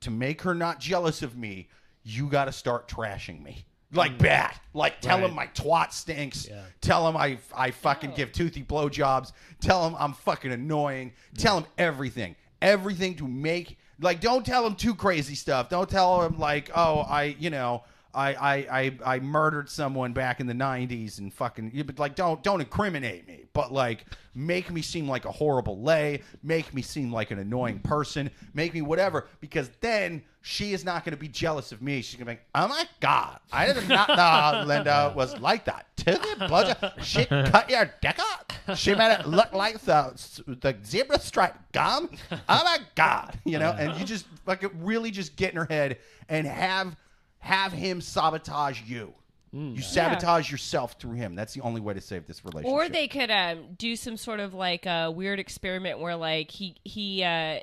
to make her not jealous of me you gotta start trashing me. Like mm. bad. Like tell him my twat stinks. Yeah. tell him i i fucking give toothy blowjobs. Tell him i'm fucking annoying. Tell him everything. Everything to make like don't tell him too crazy stuff. Don't tell him like oh i you know I, I, I, I murdered someone back in the 90s and fucking but like don't don't incriminate me but like make me seem like a horrible lay make me seem like an annoying person make me whatever because then she is not going to be jealous of me. She's going to be like oh my god I did not know Linda *laughs* was like that. To the blood she cut your dick up she made it look like the the zebra stripe gum? Oh my god you know and you just like really just get in her head and have have him sabotage you. You sabotage yourself through him. That's the only way to save this relationship. Or they could um, do some sort of like a weird experiment where like he he uh,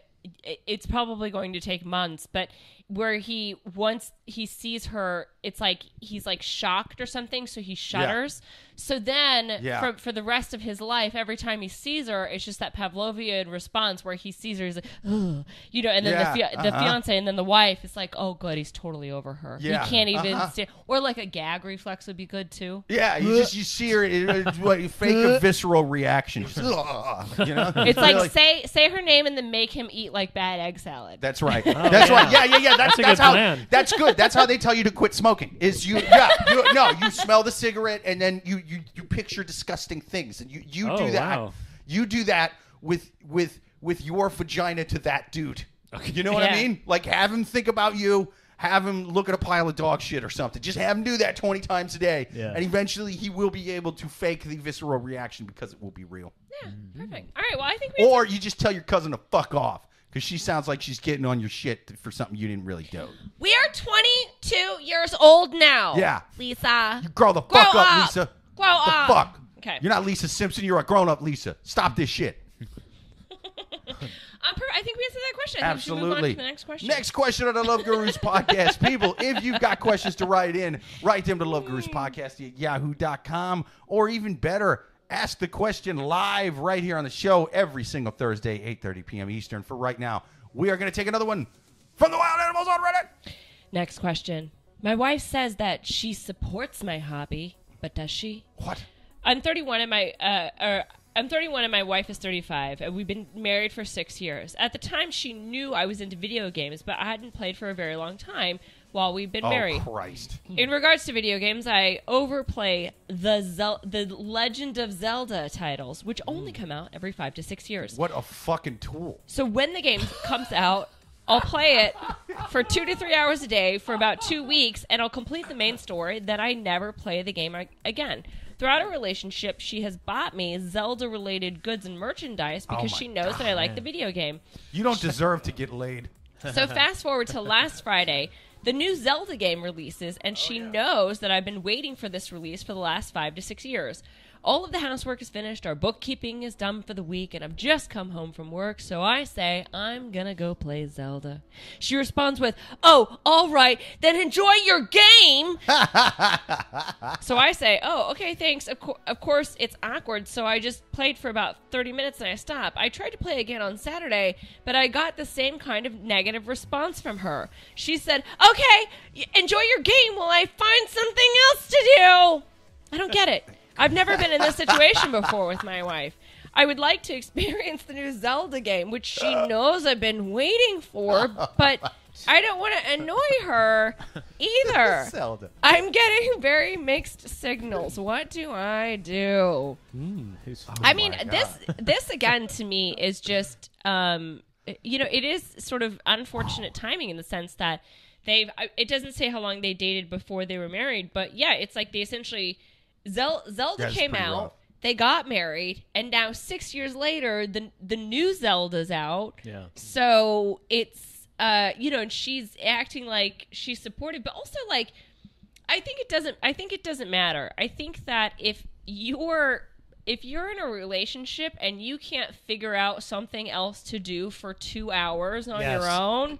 it's probably going to take months, but where he once he sees her, it's like he's like shocked or something, so he shudders. So then Yeah. for for the rest of his life, every time he sees her, it's just that Pavlovian response where he sees her, he's like, Ugh, you know, and then Yeah, the fia- the uh-huh. fiance and then the wife is like, oh, good, he's totally over her. Yeah, He can't even uh-huh. stand, or like a gag reflex would be good too. yeah, you just you see her, it, it's what you fake a *laughs* visceral reaction. Just, you know, It's like Really- say say her name and then make him eat like bad egg salad. That's right. That's right. Yeah, yeah, yeah. That's, a that's good how. plan. That's good. That's how they tell you to quit smoking. Is you yeah you, no you smell the cigarette and then you you you picture disgusting things and you you Oh, do that. wow. You do that with with with your vagina to that dude. You know what I mean? Like have him think about you. Have him look at a pile of dog shit or something. Just have him do that 20 times a day. Yeah. And eventually he will be able to fake the visceral reaction because it will be real. Yeah, perfect. All right. Well, I think we. Or you just tell your cousin to fuck off because she sounds like she's getting on your shit for something you didn't really do. We are 22 years old now. Yeah. Lisa. You grow the Grow fuck up, up. Lisa. Grow the up. fuck. Okay. You're not Lisa Simpson. You're a grown up Lisa. Stop this shit. *laughs* I'm per- I think we answered that question. I think we move on Absolutely. to the next question. Next question on the Love Gurus *laughs* podcast. People, if you've got questions to write in, write them to Love Gurus hmm. podcast at yahoo.com. Or even better, ask the question live right here on the show every single Thursday, 8.30 p.m. Eastern. For right now, we are going to take another one from the Wild Animals on Reddit. Next question. My wife says that she supports my hobby, but does she? What? I'm 31 and my uh, or I'm 31 and my wife is 35. And we've been married for six years. At the time, she knew I was into video games, but I hadn't played for a very long time while we've been oh, married. Oh, Christ. In regards to video games, I overplay the Zel- the Legend of Zelda titles, which only mm. come out every five to six years. What a fucking tool. So when the game comes out, I'll play it for two to three hours a day for about two weeks, and I'll complete the main story. Then I never play the game again. Throughout our relationship, she has bought me Zelda-related goods and merchandise oh because my she knows that I like the video game. You don't deserve to get laid. So fast forward to last *laughs* Friday, the new Zelda game releases, and oh, she knows that I've been waiting for this release for the last five to six years. All of the housework is finished, our bookkeeping is done for the week, and I've just come home from work, so I say, I'm gonna go play Zelda. She responds with, Oh, all right, then enjoy your game! *laughs* so I say, Oh, okay, thanks. Of, cour of course, it's awkward, so I just played for about 30 minutes and I stop. I tried to play again on Saturday, but I got the same kind of negative response from her. She said, Okay, y- enjoy your game while I find something else to do. I don't get it. I've never been in this situation before with my wife. I would like to experience the new Zelda game, which she knows I've been waiting for, but I don't want to annoy her either. *laughs* Zelda. I'm getting very mixed signals. What do I do? Who's- I mean, my this this *laughs* again to me is just um you know, it is sort of unfortunate timing in the sense that they've it doesn't say how long they dated before they were married, but yeah, it's like they essentially Zel- Zelda That's came out, rough. they got married, and now 6 years later the the new Zelda's out. Yeah. So it's uh you know, and she's acting like she's supportive, but also like I think it doesn't I think it doesn't matter. I think that if you're if you're in a relationship and you can't figure out something else to do for 2 hours on Yes. your own,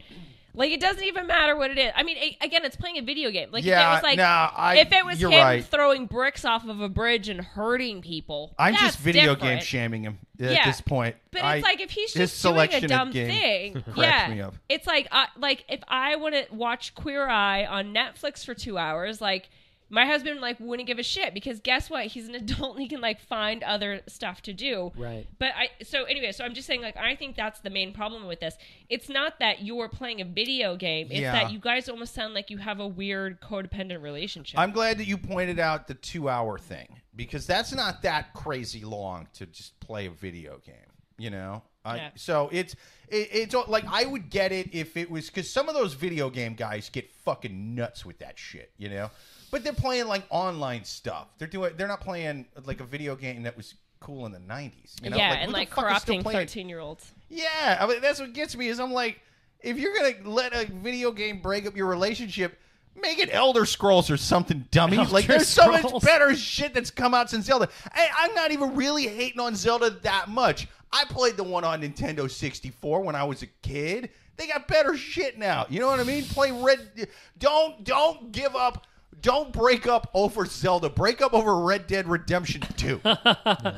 like it doesn't even matter what it is. I mean, a- again, it's playing a video game. Like if it was like no, I- if it was him right. throwing bricks off of a bridge and hurting people, I'm just video different. game shaming him at Yeah. this point. But I- it's like if he's just doing a dumb thing, yeah. me up. It's like uh, like if I want to watch Queer Eye on Netflix for two hours, like my husband like wouldn't give a shit because guess what? He's an *laughs* adult and he can like find other stuff to do. Right. But I so anyway, so I'm just saying like I think that's the main problem with this. It's not that you're playing a video game. It's Yeah. that you guys almost sound like you have a weird codependent relationship. I'm glad that you pointed out the two hour thing because that's not that crazy long to just play a video game. You know, I, Yeah. so it's it, it's like I would get it if it was because some of those video game guys get fucking nuts with that shit. You know, but they're playing like online stuff. They're doing they're not playing like a video game that was cool in the 90s. You know? yeah, who and like corrupting 13 year olds. Yeah, I mean that's what gets me is I'm like, if you're gonna let a video game break up your relationship, make it Elder Scrolls or something, dummy. Elder like there's so much better shit that's come out since Zelda. Hey, I'm not even really hating on Zelda that much. I played the one on Nintendo 64 when I was a kid. They got better shit now. You know what I mean? Play Red. Don't don't give up. Don't break up over Zelda. Break up over Red Dead Redemption 2. *laughs*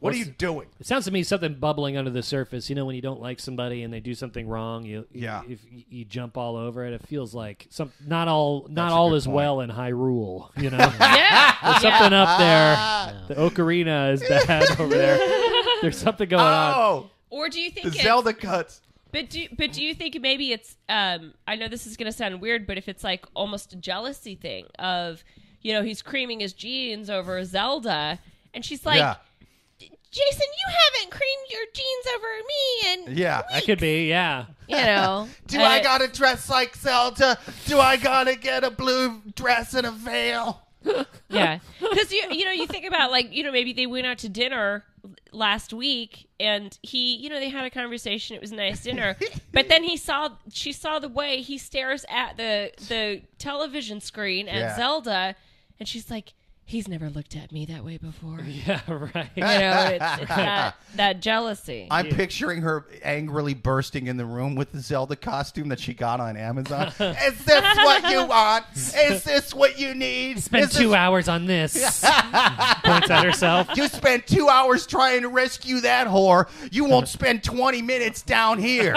What are you doing? It sounds to me something bubbling under the surface. You know, when you don't like somebody and they do something wrong, you Yeah. if you, you jump all over it, it feels like some not all not That's all is point. well in Hyrule. You know, *laughs* Yeah. there's something up there. The ocarina is bad over there. *laughs* There's something going on. Oh, Or do you the think it's, Zelda cuts. But do but do you think maybe it's um I know this is gonna sound weird, but if it's like almost a jealousy thing of you know he's creaming his jeans over Zelda, and she's like, yeah, Jason, you haven't creamed your jeans over me, and yeah. That could be, yeah. you know. *laughs* Do uh, I gotta dress like Zelda? Do I gotta get a blue dress and a veil? *laughs* Yeah, because you you know you think about like you know maybe they went out to dinner last week and he you know they had a conversation. It was a nice dinner, *laughs* but then he saw she saw the way he stares at the the television screen at Yeah. Zelda, and she's like, he's never looked at me that way before. *laughs* Yeah, right. You know, it's, it's *laughs* that that jealousy. I'm picturing her angrily bursting in the room with the Zelda costume that she got on Amazon. *laughs* Is this what you want? Is this what you need? Spend Is this- two hours on this. Points at herself. You spent two hours trying to rescue that whore. You won't spend 20 minutes down here.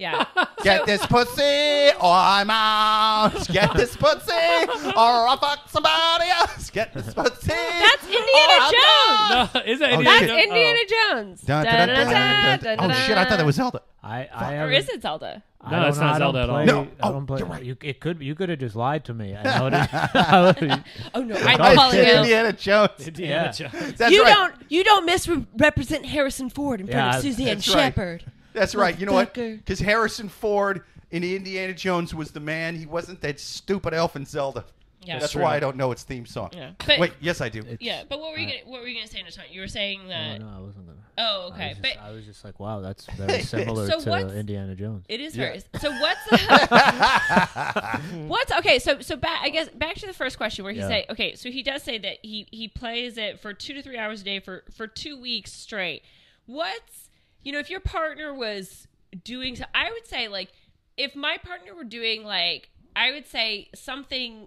Yeah, *laughs* Get this pussy or I'm out. Get this pussy or I'll fuck somebody else. Get this pussy. that's Indiana or Jones. No, is that Oh, Indiana shit. That's Jones? Indiana Oh. Jones. Dun, dun, dun, dun, dun, dun, dun. Oh shit! I thought that was Zelda. I, I Or haven't- is it Zelda? I No, don't it's know, not I don't Zelda at all. play- No. I Oh, don't play. Oh, you're right. You, it could. You could have just lied to me. I *laughs* know it. *laughs* I would- Oh no, Oh, I'm shit, calling you. Indiana Jones. Indiana Yeah. Jones. That's you right. don't you don't misrepresent Harrison Ford in front Yeah, of Suzanne that's right. Shepard. That's right. You know what? Because Harrison Ford in Indiana Jones was the man. He wasn't that stupid elf in Zelda. Yeah. That's true. why I don't know its theme song. Yeah. But- Wait, yes, I do. Yeah, but what were you gonna what were you gonna say, Natan? You were saying Oh, that. no, I wasn't gonna. Oh, okay, was, but just, I was just like, wow, that's very *laughs* similar So to Indiana Jones. it is Yeah. very. So *laughs* what's *laughs* what's okay? So so back I guess back to the first question where he Yeah. say okay. So he does say that he he plays it for two to three hours a day for for two weeks straight. What's you know if your partner was doing so, I would say like if my partner were doing like I would say something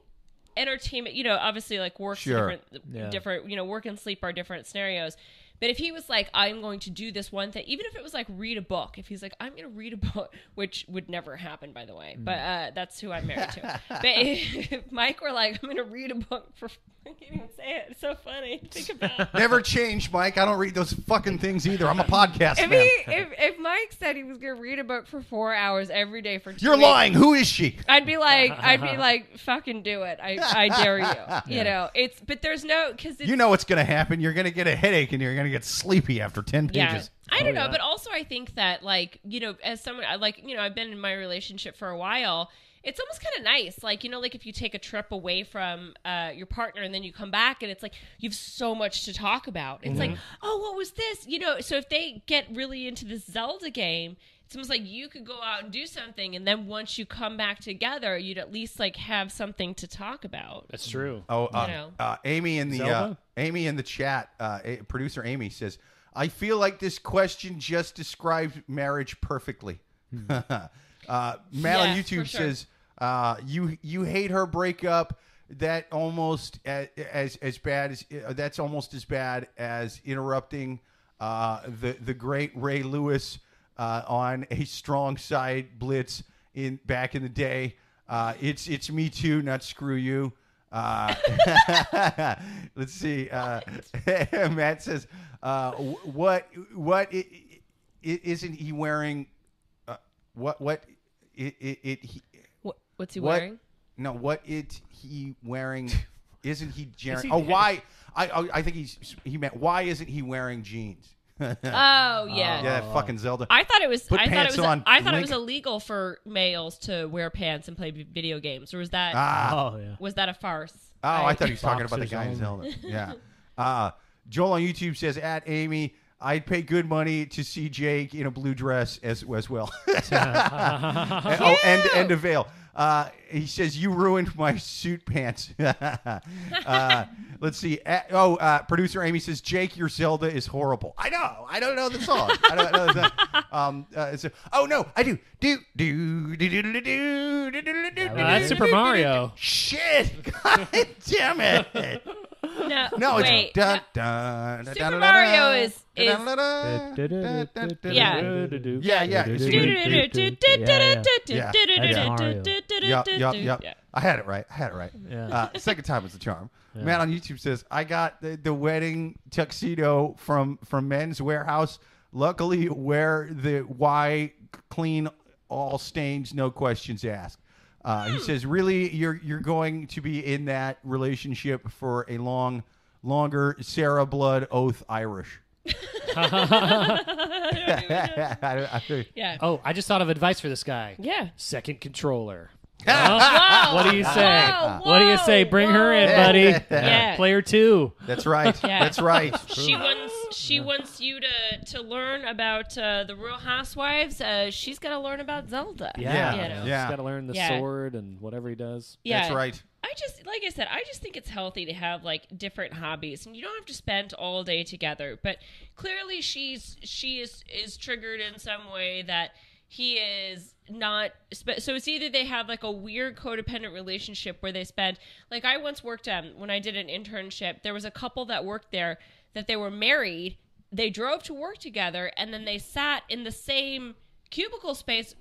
entertainment you know obviously like work Sure. different Yeah. different you know work and sleep are different scenarios but if he was like i'm going to do this one thing even if it was like read a book if he's like i'm going to read a book *laughs* which would never happen by the way but uh, that's who i'm married to *laughs* but if, *laughs* if mike were like i'm going to read a book for *laughs* i can't even say it it's so funny think about Never change, Mike. I don't read those fucking things either. I'm a podcast if man. he if, if mike said he was going to read a book for four hours every day for two You're weeks, lying. Who is she? I'd be like, I'd be like, fucking do it. I, I dare you. *laughs* You know, it's, but there's no, because You know what's going to happen. You're going to get a headache and you're going to get sleepy after 10 yeah. pages. I don't Oh, know, yeah. but also I think that, like, you know, as someone, I like, you know, I've been in my relationship for a while. It's almost kind of nice, like you know, like if you take a trip away from uh, your partner and then you come back and it's like you've so much to talk about. It's like, oh, what was this? You know, so if they get really into this Zelda game, it's almost like you could go out and do something, and then once you come back together, you'd at least like have something to talk about. That's true. Oh, uh, know. uh, Amy in the uh, Amy in the chat, uh, a- producer Amy says, "I feel like this question just describes marriage perfectly." *laughs* uh, Matt on YouTube sure. says, uh, "You you hate her breakup. That almost as as bad as uh, that's almost as bad as interrupting uh, the the great Ray Lewis uh, on a strong side blitz in back in the day. Uh, it's it's me too, not screw you." Uh, *laughs* let's see. Uh, *laughs* Matt says, uh, wh- "What what i- i- isn't he wearing? Uh, what what it it, it he, what's he what wearing? no what is he wearing? *laughs* Isn't he? Jer- he- oh, why? I, I I think he's he meant why isn't he wearing jeans? Oh *laughs* yeah. yeah, that fucking Zelda. I thought it was. Put I thought pants it was. on, I thought it was illegal for males to wear pants and play video games, or was that ah, Oh yeah. was that a farce? Oh, I, thought he was talking about the guy in. Zelda. *laughs* Yeah. Uh, Joel on YouTube says, at Amy, I'd pay good money to see Jake in a blue dress as, as well. And- oh, and, and a veil. Uh, he says, "You ruined my suit pants." *laughs* uh, let's see. oh, uh, producer Amy says, "Jake, your Zelda is horrible." I know. I don't know the song. I don't know the song. *laughs* Um, uh, so, oh no, I do. Do do do do do do do do. That's Super Mario. Shit! *laughs* God damn it! No, No, wait. it's dun, dun, Super dun, dun, Mario dun, is- dun, is- Yeah. dun. Yeah, yeah. it's Yeah, Yeah, Yup, yup, yup. Yeah. I had it right. I had it right. Yeah. Uh, second time was the charm. Matt on YouTube says, "I got the, the wedding tuxedo from from Men's Wearhouse Luckily, wear the why clean all stains, no questions asked. Uh, he says, really, you're you're going to be in that relationship for a long, longer Sarah Blood oath Irish. I- *laughs* I- *laughs* Yeah. Oh, I just thought of advice for this guy. Yeah. Second controller. *laughs* Wow. What do you say? Wow, What do you say? whoa, Bring her in, whoa. buddy. Yeah. Player two. That's right. Yeah. That's right. She wants she wants you to to learn about uh, the Real Housewives. Uh, she's got to learn about Zelda. Yeah. You know? Yeah. He's got to learn the Yeah. sword and whatever he does. Yeah. That's right. I just like I said, I just think it's healthy to have like different hobbies, and you don't have to spend all day together. But clearly, she's she is is triggered in some way that he is not. So it's either they have like a weird codependent relationship where they spend like I once worked um when I did an internship. There was a couple that worked there that they were married. They drove to work together, and then they sat in the same cubicle space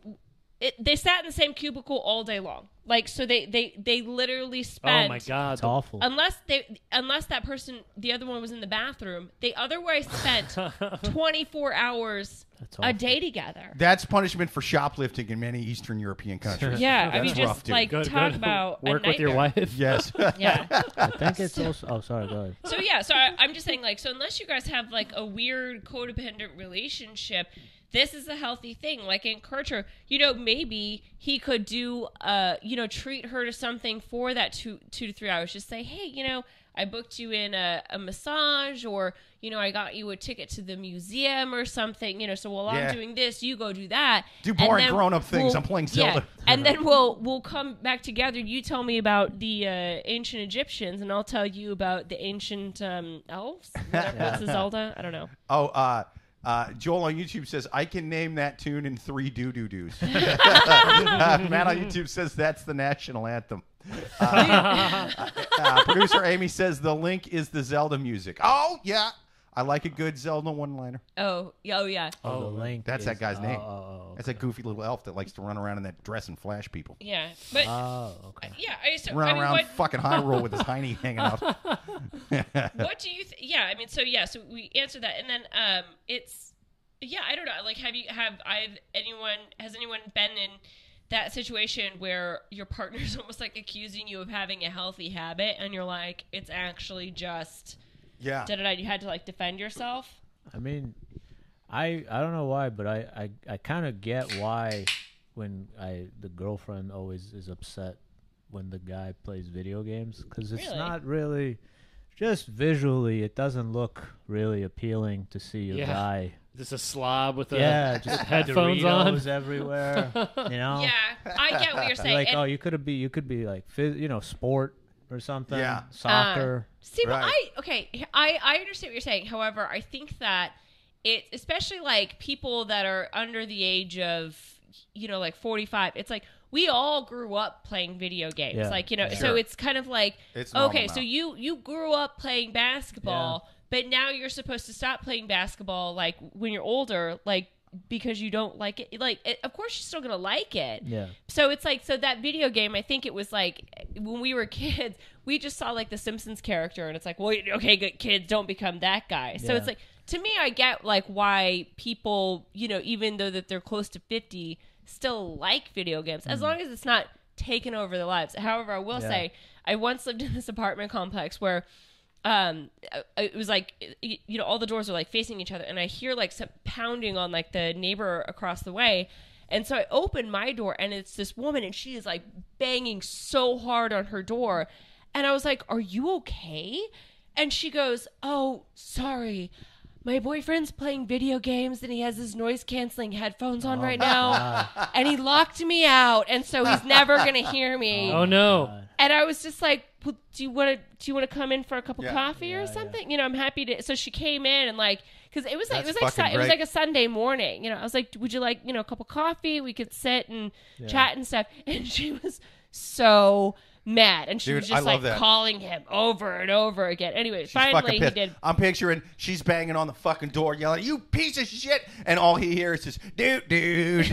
it, they sat in the same cubicle all day long. Like so they they they literally spent Oh my god. It's awful. unless they unless that person the other one was in the bathroom, they otherwise spent *laughs* 24 hours a day together. That's punishment for shoplifting in many Eastern European countries. Yeah, I mean That's just rough, dude. like Good, talk good. about a Work with your wife. Yes. *laughs* Yeah. I think it's *laughs* also. Oh, sorry. Go ahead. So yeah, so I, I'm just saying, like, so unless you guys have like a weird codependent relationship, this is a healthy thing. Like encourage her. You know, maybe he could do, uh, you know, treat her to something for that two two to three hours. Just say, hey, you know, I booked you in a, a massage, or you know, I got you a ticket to the museum or something. You know, so while Yeah. I'm doing this, you go do that. Do And boring grown-up things. we'll- I'm playing yeah, Zelda. and then we'll we'll come back together. You tell me about the uh, ancient Egyptians, and I'll tell you about the ancient um, elves. Whatever, *laughs* What's the Zelda? I don't know. Oh, uh, uh, Joel on YouTube says I can name that tune in three doo doo doos. uh, *laughs* *laughs* Matt on YouTube says that's the national anthem. *laughs* Uh, uh, producer Amy says the link is the Zelda music. Oh yeah, I like a good Zelda one liner. Oh, yeah, oh yeah, Oh, the link. That's is- that guy's name. Oh, oh, That's that goofy little elf that likes to run around in that dress and flash people. yeah. But oh, oh, okay. yeah, I, so, Run I mean, around what, fucking Hyrule with his *laughs* hiney hanging out. *laughs* what do you? Th- yeah, I mean, so yeah, so we answered that, and then um, it's yeah, I don't know. Like, have you have I've anyone has anyone been in that situation where your partner's *laughs* almost like accusing you of having a healthy habit, and you're like, it's actually just yeah. da da da. You had to like defend yourself. I mean, I I don't know why, but I I, I kind of get why when I the girlfriend always is upset when the guy plays video games because it's Really? not really just visually it doesn't look really appealing to see a Yeah. guy. Just a slob with a yeah, *laughs* just headphones on. Everywhere. You *laughs* know, Yeah, I get what you're *laughs* saying. like and, oh, you could be you could be like you know sport or something. Yeah. soccer. Um, see, but Right. I okay, I I understand what you're saying. However, I think that it, especially like people that are under the age of, you know, like 45. It's like we all grew up playing video games, Yeah. like you know. Sure. So it's kind of like It's okay, now. so you you grew up playing basketball, but now you're supposed to stop playing basketball, like when you're older, like because you don't like it. Like, it, of course, you're still gonna like it. yeah. So it's like so that video game. I think it was like when we were *laughs* kids, we just saw like the Simpsons character, and it's like, well, okay, good kids, don't become that guy. So Yeah. it's like to me, I get like why people, you know, even though that they're close to fifty, still like video games as mm-hmm. long as it's not taking over their lives. However, I will Yeah. say, I once lived in this apartment complex where um uh, it was like you know all the doors are like facing each other and i hear like some pounding on like the neighbor across the way. And so i open my door and it's this woman and she is like banging so hard on her door. And i was like are you okay? And she goes oh sorry my boyfriend's playing video games and he has his noise canceling headphones on right now and he locked me out and so he's never gonna *laughs* hear me Oh, oh no. and I was just like, well, "Do you want to? Do you want to come in for a cup of Yeah. coffee or something?" You know, I'm happy to. So she came in and like, because it was like That's it was like Su- it was like a Sunday morning. You know, I was like, "Would you like you know a cup of coffee? We could sit and chat and stuff." *laughs* And she was so mad, and she Dude, was just like that. calling him over and over again. Anyway, She's finally he did. I'm picturing she's banging on the fucking door, yelling, "You piece of shit!" And all he hears is, "Dude, dude."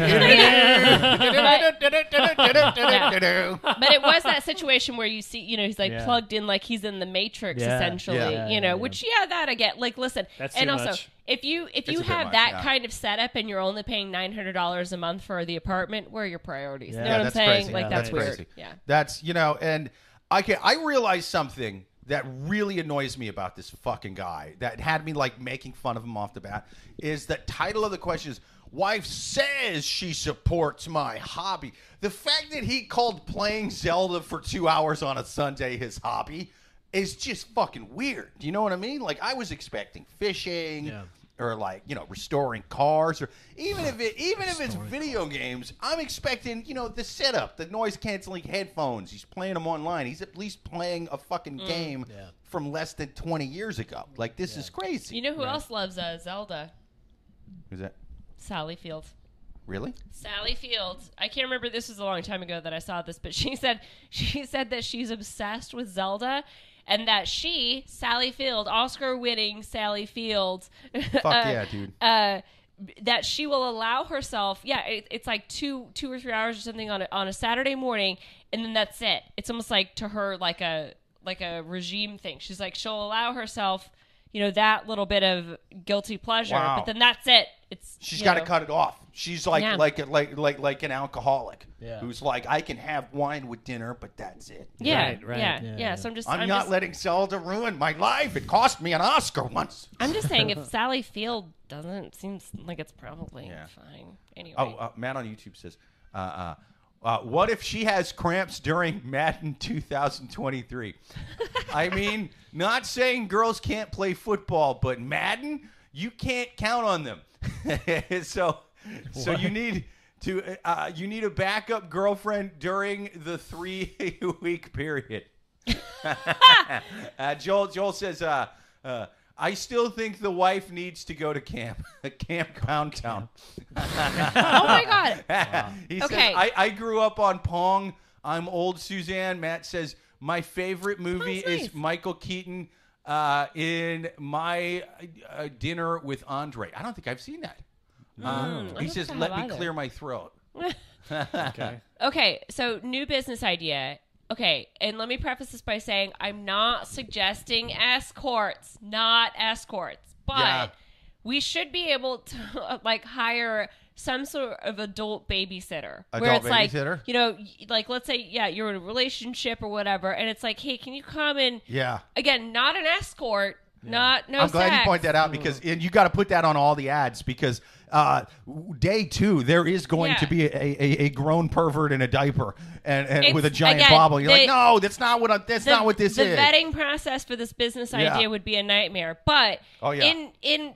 But it was that situation where you see, you know, he's like Yeah. plugged in, like he's in the Matrix, Yeah. essentially. Yeah. You know, which yeah, that I get. Like, listen, That's and also much. if you if you have much, that yeah. kind of setup and you're only paying nine hundred dollars a month for the apartment, where are your priorities? Yeah. You know Yeah, what I'm saying? crazy. Like Yeah, that's, that's weird. crazy. Yeah. That's you know, and I can I realized something that really annoys me about this fucking guy that had me like making fun of him off the bat is that title of the question is wife says she supports my hobby. The fact that he called playing Zelda for two hours on a Sunday his hobby is just fucking weird. Do you know what I mean? Like I was expecting fishing Yeah. Or like you know restoring cars or even if it even if it's video games i'm expecting you know the setup the noise canceling headphones he's playing them online he's at least playing a fucking game Yeah. from less than 20 years ago like this is crazy You know who else loves uh, Zelda? is that Sally Field. really Sally Fields. I can't remember. This was a long time ago that I saw this, but she *laughs* said she said that she's obsessed with Zelda, and that she, Sally Field, Oscar-winning Sally Field. fuck *laughs* yeah dude uh, that she will allow herself. Yeah, it, it's like two two or three hours or something on a, on a Saturday morning, and then that's it. It's almost like to her like a like a regime thing. She's like she'll allow herself. You know that little bit of guilty pleasure, Wow. but then that's it. It's she's you got to cut it off she's like Yeah. like like like like an alcoholic Yeah. who's like i can have wine with dinner but that's it Yeah, Right, right. yeah, yeah, Yeah, yeah. So I'm just, i'm, I'm, not just, letting zelda ruin my life it cost me an oscar once I'm just saying, if *laughs* Sally Field doesn't, seems like it's probably Yeah. fine. Anyway, Oh, uh, Matt on YouTube says, uh, uh, uh, "What if she has cramps during *laughs* Madden 2023?" I mean, not saying girls can't play football, but Madden, you can't count on them. *laughs* so, so you need to uh, you need a backup girlfriend during the three *laughs* week period. *laughs* uh, Joel Joel says, uh, uh, "I still think the wife needs to go to camp, Camp Pound Town." oh my god, he Okay. says, I, I grew up on Pong. I'm old Suzanne. Matt says, my favorite movie Pong's is. Michael Keaton uh, in My uh, Dinner with Andre. I don't think I've seen that. Uh, I he says, let have me clear my throat. *laughs* Okay. okay. So new business idea. Okay, and let me preface this by saying I'm not suggesting escorts, not escorts, but Yeah. we should be able to *laughs* like hire some sort of adult babysitter where Adult it's like you know like let's say yeah you're in a relationship or whatever and it's like hey can you come and Yeah. again not an escort not no I'm glad you point that out because and you got to put that on all the ads because uh, day two there is going Yeah. to be a, a, a grown pervert in a diaper and, and It's- with a giant again, bobble. You're like, no, that's not what I'm, that's the, not what this the is. The vetting process for this business Yeah. idea would be a nightmare. But Oh, yeah. in in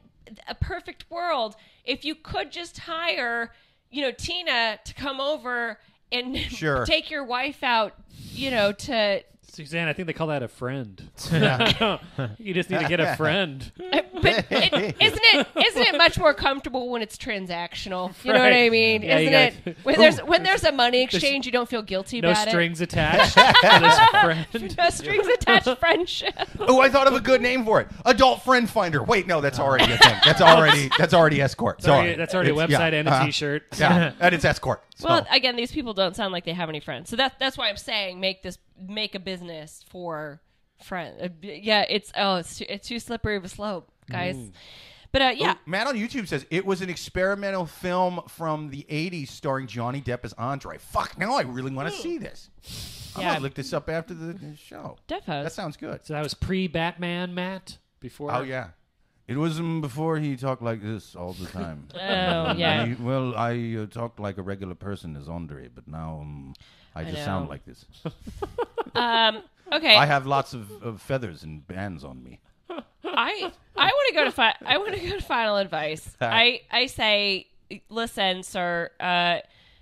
a perfect world, if you could just hire, you know, Tina to come over and *laughs* Sure. take your wife out, you know, to Suzanne, I think they call that a friend. *laughs* *laughs* You just need to get a *laughs* friend. but it, isn't it isn't it much more comfortable when it's transactional? You know what I Right. mean? Yeah, you isn't got- it? When there's when there's a money exchange, you don't feel guilty No about strings attached to this friend. it. No strings attached friendship. Oh, I thought of a good name for it. Adult friend finder. Wait, no, that's already a thing. That's already that's already escort. That's already, Sorry. that's already a It's- website yeah, and a uh-huh. shirt Yeah, and it's escort. So, Well, again, these people don't sound like they have any friends, so that that's why I'm saying make this make a business for friends. Uh, yeah, it's oh, it's too, it's too slippery of a slope, guys. But uh, yeah, Ooh, Matt on YouTube says it was an experimental film from the '80s starring Johnny Depp as Andre. Fuck, now I really want to see this. I'm Yeah. gonna look this up after the the show. Defos. That sounds good. So that was pre-Batman, Matt. Before. Oh yeah. It was um, before he talked like this all the time. *laughs* oh yeah. I- well, I uh, talked like a regular person as Andre, but now um, I just sound like this. *laughs* Um. Okay. I have lots of, of feathers and bands on me. I I want to go to fi- I want to go to final advice. *laughs* I I say, listen, sir, uh,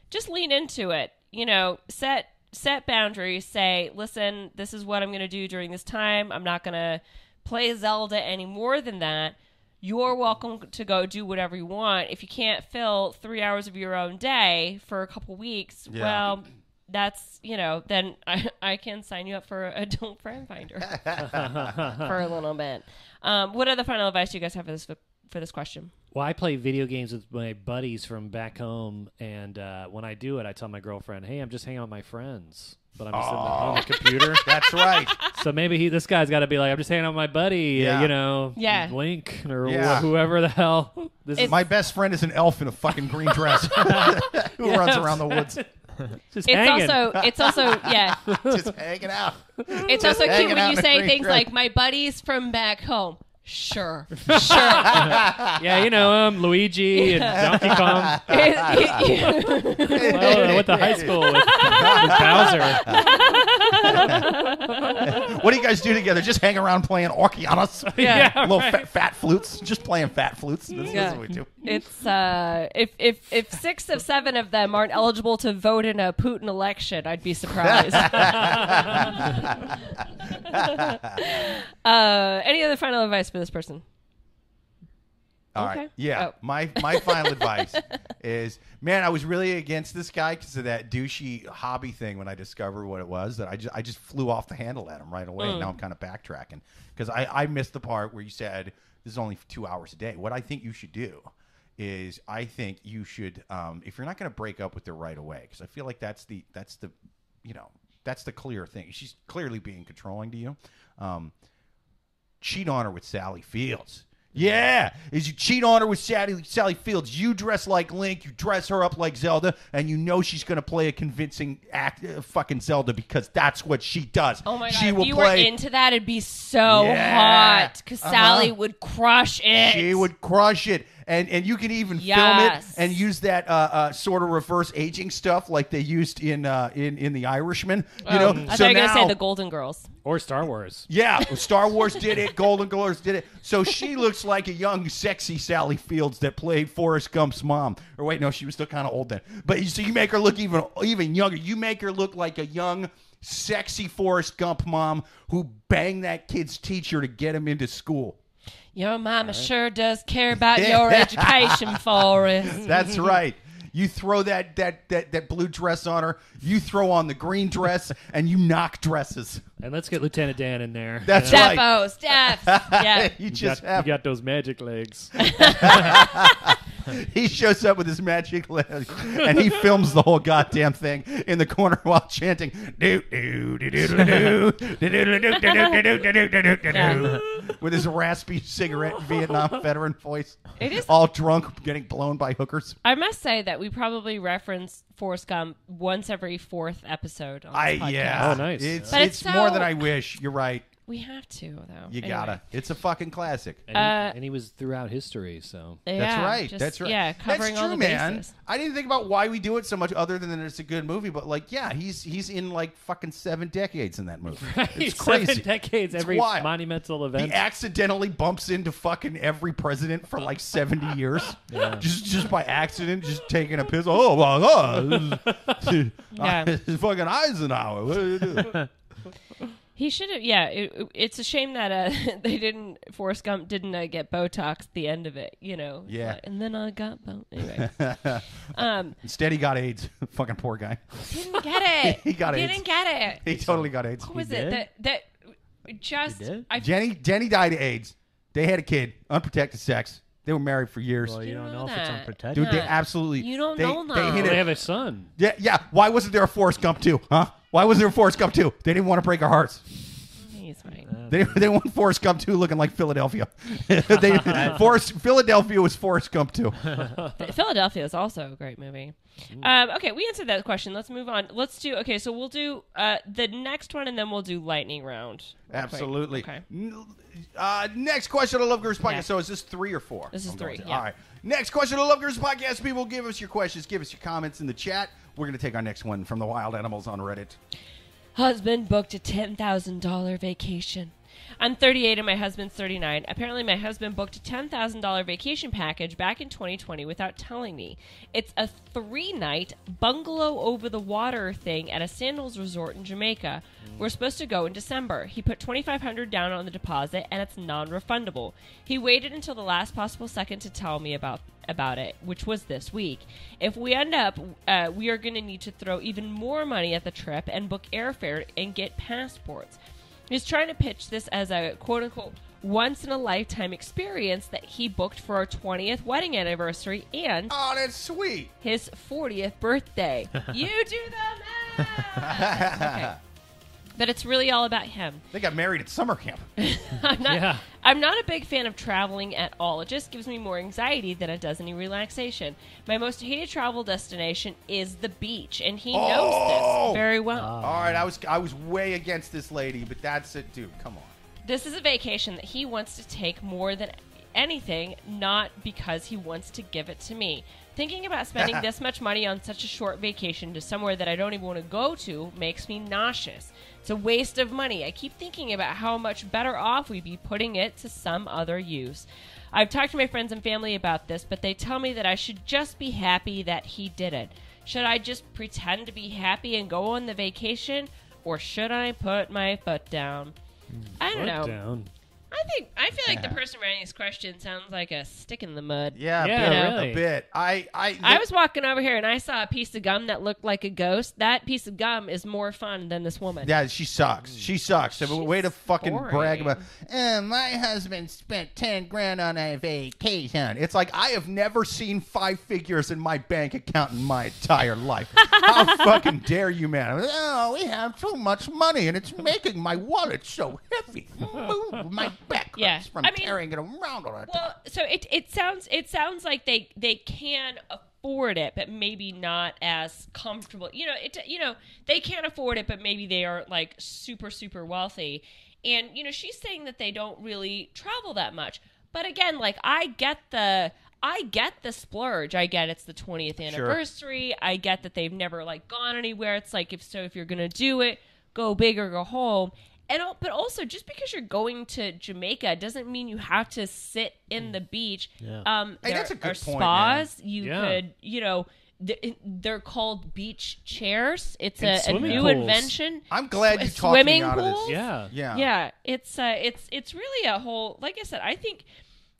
just lean into it. You know, set set boundaries. Say, listen, this is what I'm going to do during this time. I'm not going to play Zelda any more than that. You're welcome to go do whatever you want. If you can't fill three hours of your own day for a couple weeks, Yeah. well, that's you know, then I, I can sign you up for a *laughs* adult friend finder *laughs* for a little bit. Um, what other final advice do you guys have for this for this question? Well, I play video games with my buddies from back home, and uh, when I do it, I tell my girlfriend, "Hey, I'm just hanging out with my friends." But I'm just in the, on the computer. *laughs* That's right. So maybe he, this guy's got to be like, I'm just hanging out with my buddy, uh, Yeah. you know, Yeah. Link or Yeah. wh- whoever the hell. This is My best friend is an elf in a fucking green dress *laughs* who runs around the woods *laughs* just It's hanging. also it's also yeah. just hanging out. It's Just also cute when you say things dress. like my buddies from back home. Sure. *laughs* Sure. yeah, you know him, Luigi and Donkey Kong. *laughs* Well, I went to high school with, with Bowser. *laughs* What do you guys do together? Just hang around playing ocarinas? Yeah. Little fat, fat flutes. Just playing fat flutes. This is what we do. It's uh if if if six of seven of them aren't eligible to vote in a Putin election, I'd be surprised. uh any other final advice for this person? All right. Okay. Yeah. Oh. My my final *laughs* advice is, man, I was really against this guy because of that douchey hobby thing when I discovered what it was. That I just I just flew off the handle at him right away. Mm. Now I'm kind of backtracking because I I missed the part where you said this is only two hours a day. What I think you should do is I think you should um, if you're not going to break up with her right away because I feel like that's the that's the you know that's the clear thing. She's clearly being controlling to you. Um, cheat on her with Sally Fields. Yeah, is you cheat on her with Sally, Sally Fields. You dress like Link, you dress her up like Zelda, and you know she's going to play a convincing act, uh, fucking Zelda because that's what she does. Oh my god! she if will you play. were into that, it'd be so Yeah. hot because Uh-huh. Sally would crush it. she would crush it, and and you can even Yes. film it and use that uh, uh, sort of reverse aging stuff like they used in uh, in in The Irishman. You know, Um, I so thought you were gonna say the Golden Girls. *laughs* Or Star Wars. Yeah, *laughs* Star Wars did it. Golden Girls did it. So she looks like a young, sexy Sally Fields that played Forrest Gump's mom. Or wait, no, she was still kind of old then. But you so you make her look even even younger. You make her look like a young, sexy Forrest Gump mom who banged that kid's teacher to get him into school. Your mama sure does care about *laughs* your education, Forrest. That's right. You throw that that that that blue dress on her. You throw on the green dress, *laughs* and you knock dresses. And let's get Lieutenant Dan in there. That's You know? right. Steppo, Steps. *laughs* Yeah. you You just got, have you got those magic legs he shows up with his magic lens and he films the whole goddamn thing in the corner while chanting do do do do do do with his raspy cigarette Vietnam veteran voice. It is all drunk, getting blown by hookers. I must say that we probably reference Forrest Gump once every fourth episode. On this I podcast. yeah, Oh, nice. It's, But it's it's so- more than I wish. You're right. We have to though. You Anyway. gotta. It's a fucking classic. And, he, Uh, and he was throughout history, so. That's Yeah, right. just- That's right. Yeah, covering That's true, all the man. bases. I didn't think about why we do it so much, other than that it's a good movie. But like, yeah, he's he's in like fucking seven decades in that movie. *laughs* It's Seven crazy. decades, It's every wild. monumental event. He accidentally bumps into fucking every president for like seventy *laughs* years, just just by accident, just taking a piss. Oh my god, *laughs* Yeah. it's fucking Eisenhower. What do you do? He should have. Yeah, it, it's a shame that uh, *laughs* they didn't. Forrest Gump didn't uh, get Botox at the end of it. You know. Yeah. like, and then I got Bo. Anyway. *laughs* um, Instead, he got AIDS. *laughs* fucking poor guy. didn't get it. He got Didn't AIDS. get it. He totally got AIDS. What was He it did? that that just I Jenny Jenny died of AIDS. They had a kid, unprotected sex. They were married for years. Well, you, You don't know know, if it's that. unprotected. Dude, they Yeah. absolutely. You don't they, know They that. hit they it. have a son. Yeah, yeah. Why wasn't there a Forrest Gump too? Huh? Why wasn't there a Forrest Gump too? They didn't want to break our hearts. He's fine. They they want Forrest Gump too, looking like Philadelphia. *laughs* they *laughs* Forrest Philadelphia was Forrest Gump too. *laughs* Philadelphia is also a great movie. Um, okay, we answered that question. Let's move on. Let's do. Okay, so we'll do uh, the next one, and then we'll do lightning round. Absolutely. Okay. Uh, next question on Love Girls Podcast. Yeah. So is this three or four? This is I'm three, yeah. All right. Next question on Love Girls Podcast. People, give us your questions. Give us your comments in the chat. We're going to take our next one from the wild animals on Reddit. Husband booked a $10,000 vacation. I'm 38 and my husband's 39. Apparently, my husband booked a $10,000 vacation package back in 2020 without telling me. It's a three night bungalow over the water thing at a sandals resort in Jamaica. We're supposed to go in December. He put 2,500 down on the deposit and it's non refundable. He waited until the last possible second to tell me about about it, which was this week. If we end up, uh, we are going to need to throw even more money at the trip and book airfare and get passports. He's trying to pitch this as a quote unquote once in a lifetime experience that he booked for our 20th wedding anniversary and Oh, that's sweet. his 40th birthday. *laughs* you do the math. Okay. But it's really all about him. They got married at summer camp. *laughs* I'm not, Yeah. I'm not a big fan of traveling at all. It just gives me more anxiety than it does any relaxation. My most hated travel destination is the beach, and he knows Oh! this very well. Ah. All right, I was I was way against this lady, but that's it, dude. Come on. This is a vacation that he wants to take more than anything, not because he wants to give it to me. Thinking about spending *laughs* this much money on such a short vacation to somewhere that I don't even want to go to makes me nauseous. It's a waste of money. I keep thinking about how much better off we'd be putting it to some other use. I've talked to my friends and family about this, but they tell me that I should just be happy that he did it. Should I just pretend to be happy and go on the vacation, or should I put my foot down? I don't Foot know. down. I think I feel like the person writing this question sounds like a stick in the mud. Yeah, Yeah, a bit, really. a bit. I I I was walking over here and I saw a piece of gum that looked like a ghost. That piece of gum is more fun than this woman. Yeah, she sucks. She sucks. So, She's way to fucking brag boring. about. Uh, my husband spent ten grand on a vacation. It's like I have never seen five figures in my bank account in my entire life. How *laughs* fucking dare you, man? Oh, we have too much money and it's making my wallet so heavy. Move my back Yeah. from I mean- carrying it around all the time. Well, so it it sounds it sounds like they they can afford it, but maybe not as comfortable. You know, it you know they can't afford it, but maybe they are like super super wealthy. And you know, she's saying that they don't really travel that much. But again, like I get the I get the splurge. I get it's the 20th anniversary. I get that they've never like gone anywhere. It's like if so if you're going to do it, go big or go home. And but also just because you're going to Jamaica doesn't mean you have to sit in the beach. Yeah. Um Hey, there that's a good are point, spas. You Yeah. could, you know, they're called beach chairs. It's a, a new pools. invention. I'm glad you talked me swimming out of this. pools? Yeah. Yeah. Yeah, it's uh, it's it's really a whole. Like I said, I think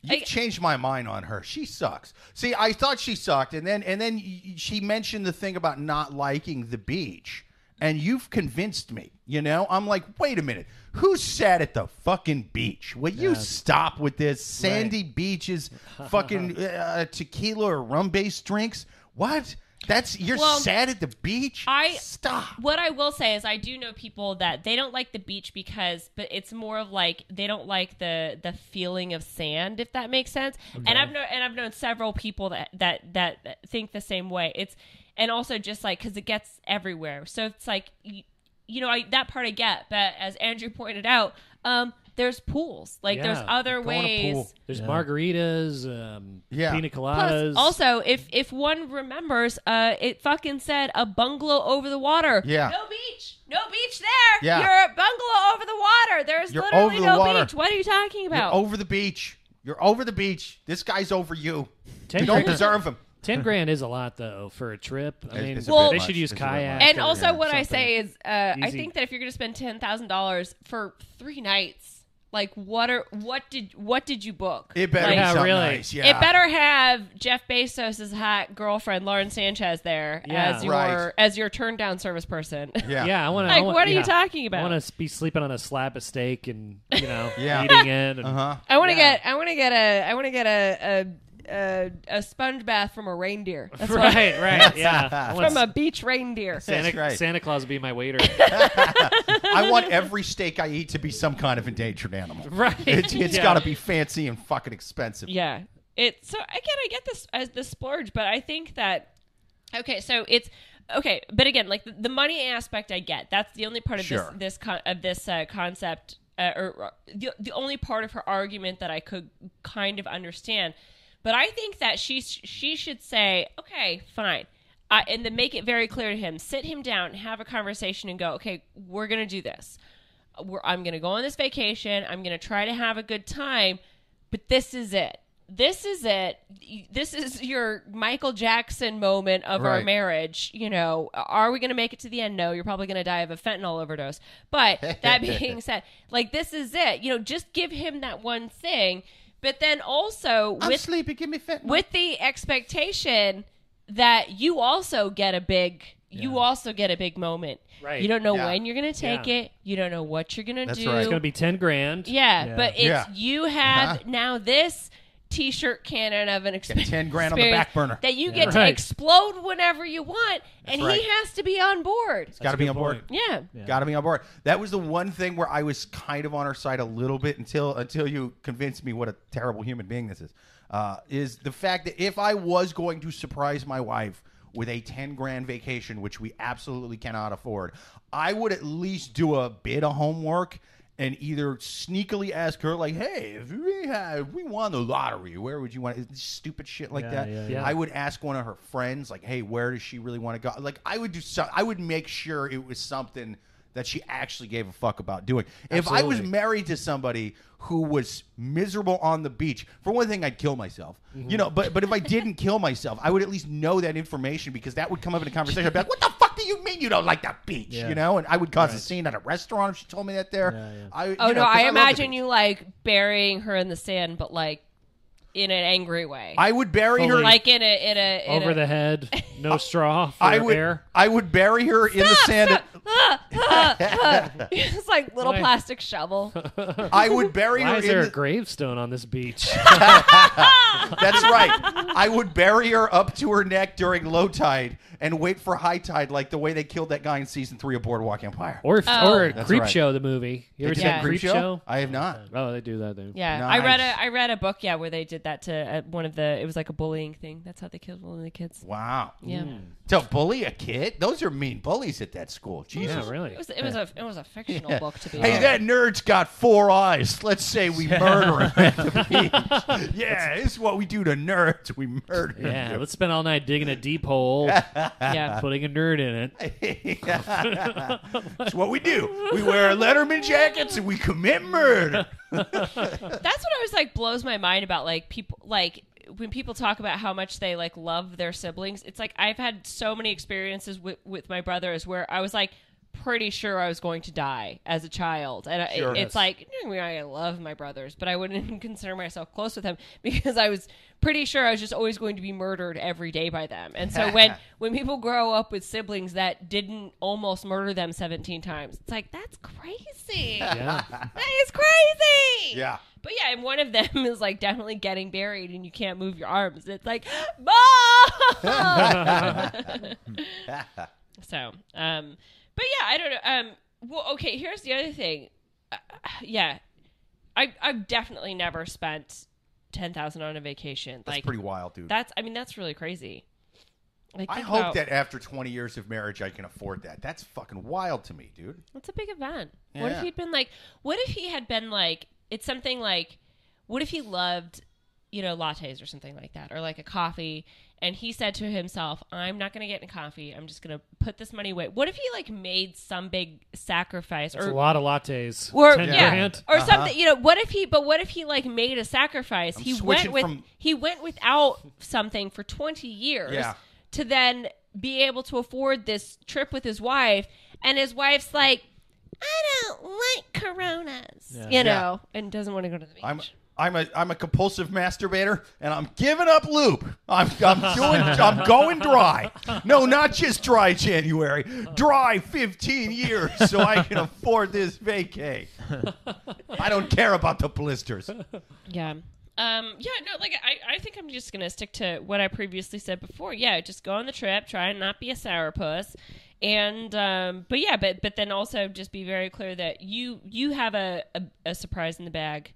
You've I- changed my mind on her. She sucks. See, I thought she sucked, and then and then y- y- she mentioned the thing about not liking the beach, and you've convinced me. You know, I'm like, wait a minute, who sat at the fucking beach? Will you stop with this sandy beaches, fucking *laughs* uh, tequila or rum based drinks? What? That's you're Well, sad at the beach? I- stop. What I will say is I do know people that they don't like the beach because but it's more of like they don't like the the feeling of sand if that makes sense. And I've known and I've known several people that that that, that think the same way. It's and also just like cuz it gets everywhere. So it's like you, you know, I, that part I get, but as Andrew pointed out, um there's pools. Like there's other Go ways. There's Yeah. margaritas, um, Yeah. pina Plus, coladas. also, if if one remembers, uh, it fucking said a bungalow over the water. Yeah. No beach. No beach there. Yeah. You're a bungalow over the water. There's You're literally over the no water. beach. What are you talking You're about? over the beach. You're over the beach. This guy's over you. Ten You don't deserve him. Ten grand is a lot though for a trip. I It's- mean, it's a bit they much. should use It's a bit kayak. much. and or also, what I something. say is, uh, I Easy. think that if you're going to spend ten thousand dollars for three nights, like what are what did what did you book? It better Like, be Yeah, something really. nice. Yeah. It better have Jeff Bezos' hot girlfriend Lauren Sanchez there Yeah. as your Right. as your turn down service person. *laughs* Yeah. yeah, I want to. Like, what are you talking about? I want to be sleeping on a slab of steak and you know *laughs* Yeah. eating it. And, Uh huh. I want to Yeah. get I want to get a I want to get a a, a a sponge bath from a reindeer. *laughs* That's what Right, right, *laughs* yeah. *laughs* From a beach reindeer. Santa, That's right. Santa Claus will be my waiter. I want every steak I eat to be some kind of endangered animal. right. It's, it's Yeah. got to be fancy and fucking expensive. Yeah. It so again I get this as the splurge, but I think that okay, so it's okay, but again, like the, the money aspect I get. That's the only part of Sure. this this con- of this uh, concept uh, or, or the the only part of her argument that I could kind of understand. But I think that she she should say, "Okay, fine." Uh, and then make it very clear to him. Sit him down, have a conversation, and go. Okay, we're gonna do this. We're, I'm gonna go on this vacation. I'm gonna try to have a good time, but this is it. This is it. This is your Michael Jackson moment of our marriage. You know, are we going to make it to the end? No, you're probably going to die of a fentanyl overdose. But *laughs* that being said, like this is it. You know, just give him that one thing, but then also I'm with sleepy. Give me fentanyl. with the expectation that you also get a big you also get a big moment. Right. You don't know Yeah. when you're gonna take Yeah. it. You don't know what you're gonna That's do. right. It's gonna be ten grand. yeah, Yeah. but it's Yeah. you have Uh-huh. now this t-shirt cannon of an experience 10 grand on the back burner. that you get to Right. explode whenever you want, and right. he has to be on board. Got to be on board. point. Yeah. Yeah. Got to be on board. That was the one thing where I was kind of on her side a little bit until until you convinced me what a terrible human being this is. Uh, is the fact that if I was going to surprise my wife with a ten grand vacation, which we absolutely cannot afford, I would at least do a bit of homework and either sneakily ask her like, "Hey, if we had, if we won the lottery, where would you want?" it?" Stupid shit like Yeah, that. yeah, yeah. I would ask one of her friends, like, "Hey, where does she really want to go?" Like, I would do some. I would make sure it was something that she actually gave a fuck about doing. If I was married to somebody who was miserable on the beach, for one thing, I'd kill myself. You mm-hmm. know, but but if I didn't kill myself, I would at least know that information because that would come up in a conversation. I'd be like, "What the fuck do you mean you don't like the beach?" Yeah. You know, and I would cause a scene at a restaurant if she told me that there. Yeah, yeah. I, Oh know, no, 'cause I love the imagine you like burying her in the sand, but like in an angry way. I would bury her like in a in a in Over a, the head, no *laughs* straw for I would air. I would bury her in the sand. Ah, ah, ah. *laughs* it's like little Why? plastic shovel. *laughs* I would bury Why her is in there the, a gravestone on this beach? That's right. I would bury her up to her neck during low tide and wait for high tide, like the way they killed that guy in season three of Boardwalk Empire. or Oh. or That's Creep right. Show the movie. You ever They seen did that Creep Show? I have not. Oh, they do that. There. Yeah, I read Nice. a I read a book. Yeah, where they did that to uh, one of the. It was like a bullying thing. That's how they killed one of the kids. Wow. Yeah, To bully a kid? Those are mean bullies at that school. Jesus. Yeah, really. it was it was a it was a fictional Yeah. book to be. Hey, honest. that nerd's got four eyes. Let's say we murder him at the *laughs* beach. Yeah, this is what we do to nerds. We murder Yeah, them. let's spend all night digging a deep hole, *laughs* yeah. putting a nerd in it. *laughs* That's what we do. We wear Letterman jackets and we commit murder. That's what I was like blows my mind about like people like when people talk about how much they like love their siblings. It's like I've had so many experiences with with my brothers where I was like pretty sure I was going to die as a child, and I- it's like mm, I, mean, I love my brothers, but I wouldn't even *laughs* consider myself close with them because I was pretty sure I was just always going to be murdered every day by them. And so when *laughs* when people grow up with siblings that didn't almost murder them seventeen times, it's like that's crazy. Yeah. That is crazy. Yeah. But yeah, and one of them *laughs* is like definitely getting buried and you can't move your arms. It's like, Mom! *laughs* so, um, but yeah, I don't know. Um, well, okay, here's the other thing. Uh, yeah, I, I've definitely never spent 10000 on a vacation. That's like, pretty wild, dude. that's, I mean, that's really crazy. Like, I hope about- that after 20 years of marriage, I can afford that. That's fucking wild to me, dude. That's a big event. What if he'd been like? What if he had been like? It's something like. What if he loved, you know, lattes or something like that, or like a coffee, and he said to himself, "I'm not going to get in coffee. I'm just going to put this money away." What if he like made some big sacrifice, It's or a lot of lattes. or Ten yeah, grand. or uh-huh. something? You know, what if he? But what if he like made a sacrifice? I'm he went with from- he went without something for 20 years Yeah. to then be able to afford this trip with his wife, and his wife's like, I don't like Coronas, Yeah. you know, and doesn't want to go to the beach. I'm I'm a I'm a compulsive masturbator, and I'm giving up loop. I'm I'm doing I'm going dry. No, not just dry January, dry 15 years, so I can afford this vacay. I don't care about the blisters. Yeah. Um, yeah, no, like I, I think I'm just gonna stick to what I previously said before. Yeah, just go on the trip, try and not be a sourpuss. And um, but yeah, but but then also just be very clear that you you have a, a, a surprise in the bag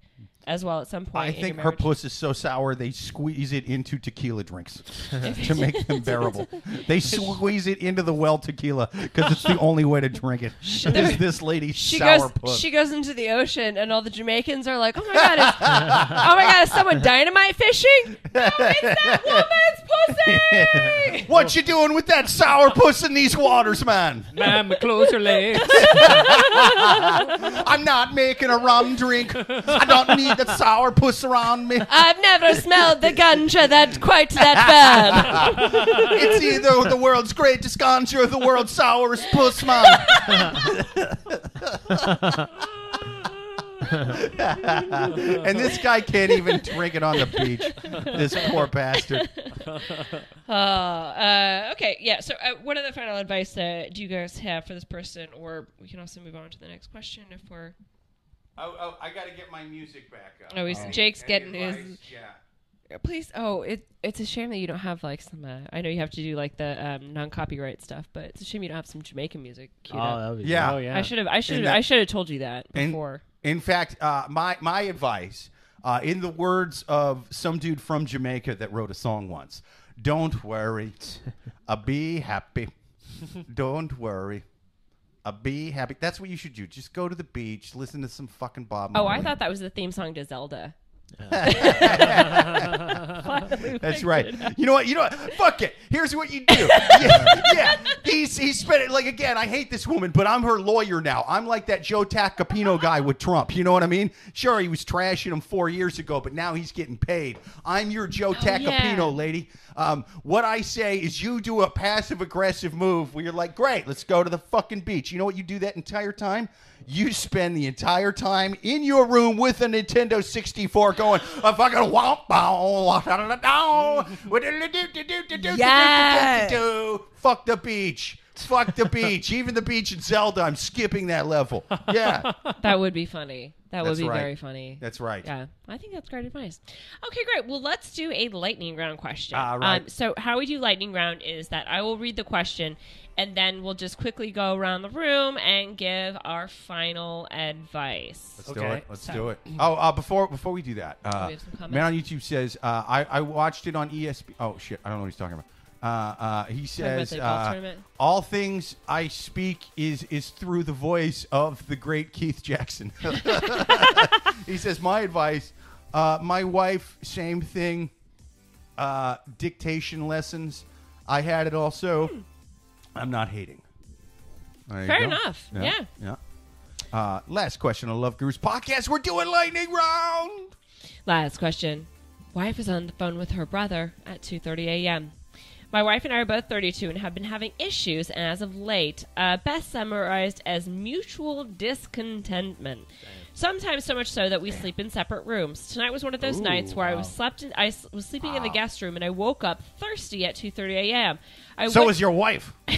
as well at some point. I think her marriage. puss is so sour they squeeze it into tequila drinks *laughs* *laughs* to make them bearable. *laughs* They squeeze it into the well tequila because it's the only way to drink it. Is this lady's she sour goes puss? she goes into the ocean and all the Jamaicans are like, Oh my god, is, oh my god, is someone dynamite fishing? No, it's that woman's pussy what you doing with that sour puss in these waters, man? Ma'am, close your legs. I'm not making a rum drink. I don't need that sour puss around me. I've never smelled the ganja that quite that bad. *laughs* It's either the world's greatest ganja or the world's sourest puss, man. *laughs* and this guy can't even drink it on the beach. This poor bastard. *laughs* Uh, uh, okay, yeah. So, uh, what other final advice uh, do you guys have for this person, or we can also move on to the next question if we're. Oh, oh I got to get my music back up. Oh, he's- Any- Jake's any getting his- Yeah. Please, oh, it it's a shame that you don't have like some. Uh, I know you have to do like the um, non copyright stuff, but it's a shame you don't have some Jamaican music queued Oh, up. that would be Yeah. Oh yeah. I should have. I should. And have that- I should have told you that And- before. In fact, uh, my my advice, uh, in the words of some dude from Jamaica that wrote a song once, "Don't worry, uh, be happy. *laughs* Don't worry, uh, be happy." That's what you should do. Just go to the beach, listen to some fucking Bob. Oh, I thought that was the theme song to Zelda. *laughs* That's right. You know what? You know what? Fuck it. Here's what you do. *laughs* Yeah, yeah. He's he's spent it like again. I hate this woman, but I'm her lawyer now. I'm like that Joe Tacopina guy with Trump. You know what I mean? Sure, he was trashing him four years ago, but now he's getting paid. I'm your Joe Tacopina, yeah. lady. Um, what I say is, you do a passive aggressive move where you're like, great, let's go to the fucking beach. You know what you do that entire time? You spend the entire time in your room with a Nintendo 64 going, a fucking womp Yes. Fuck the beach. Fuck the *laughs* beach. Even the beach in Zelda, I'm skipping that level. Yeah, *laughs* That would be funny. That would be right. very funny. that's right. Yeah, I think that's great advice. Okay, great. Well, let's do a lightning round question. All right. Um, so, how we do lightning round is that I will read the question, and then we'll just quickly go around the room and give our final advice. Let's do it. Let's So- do it. *clears throat* Oh, uh, before before we do that, uh, we have some comments? man on YouTube says uh, I I watched it on ESP. Oh shit, I don't know what he's talking about. Uh, uh, he says uh, all things I speak is is through the voice of the great Keith Jackson. *laughs* he says my advice. Uh, my wife, same thing. Uh, dictation lessons. I had it also. I'm not hating. There Fair go. enough. Yeah. Yeah. Uh, last question on Love Gurus podcast. We're doing lightning round. Last question. Wife is on the phone with her brother at 2:30 a.m. My wife and I are both 32 and have been having issues and as of late, uh, best summarized as mutual discontentment. Sometimes so much so that we sleep in separate rooms. Tonight was one of those nights where I was slept in, I s- was sleeping in the guest room and I woke up thirsty at 2:30 a.m. I So went- is your wife. *laughs*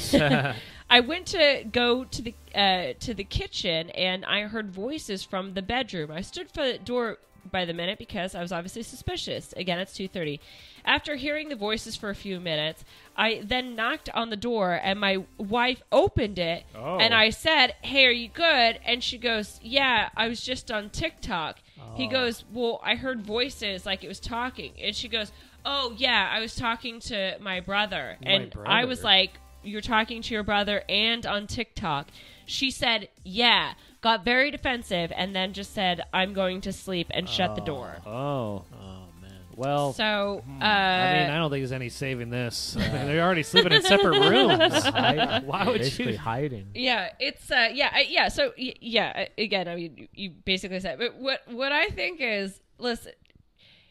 I went to go to the uh, to the kitchen and I heard voices from the bedroom. I stood for the door by the minute because I was obviously suspicious. Again, it's two thirty. After hearing the voices for a few minutes, I then knocked on the door and my wife opened it Oh. and I said, "Hey, are you good?" And she goes, "Yeah, I was just on TikTok." He oh. goes, "Well, I heard voices like it was talking." And she goes, "Oh, yeah, I was talking to my brother." My and I was like, you're talking to your brother and on TikTok. She said, yeah, got very defensive, and then just said, I'm going to sleep and shut the door. Oh. Oh man. Well, So, uh, I mean, I don't think there's any saving this. I *laughs* mean, they're already sleeping in separate rooms. *laughs* Hide- Why would basically you? hiding? yeah, it's uh, yeah, I, yeah. So y- yeah, uh, again, I mean, you- you basically said, but what what I think is, listen,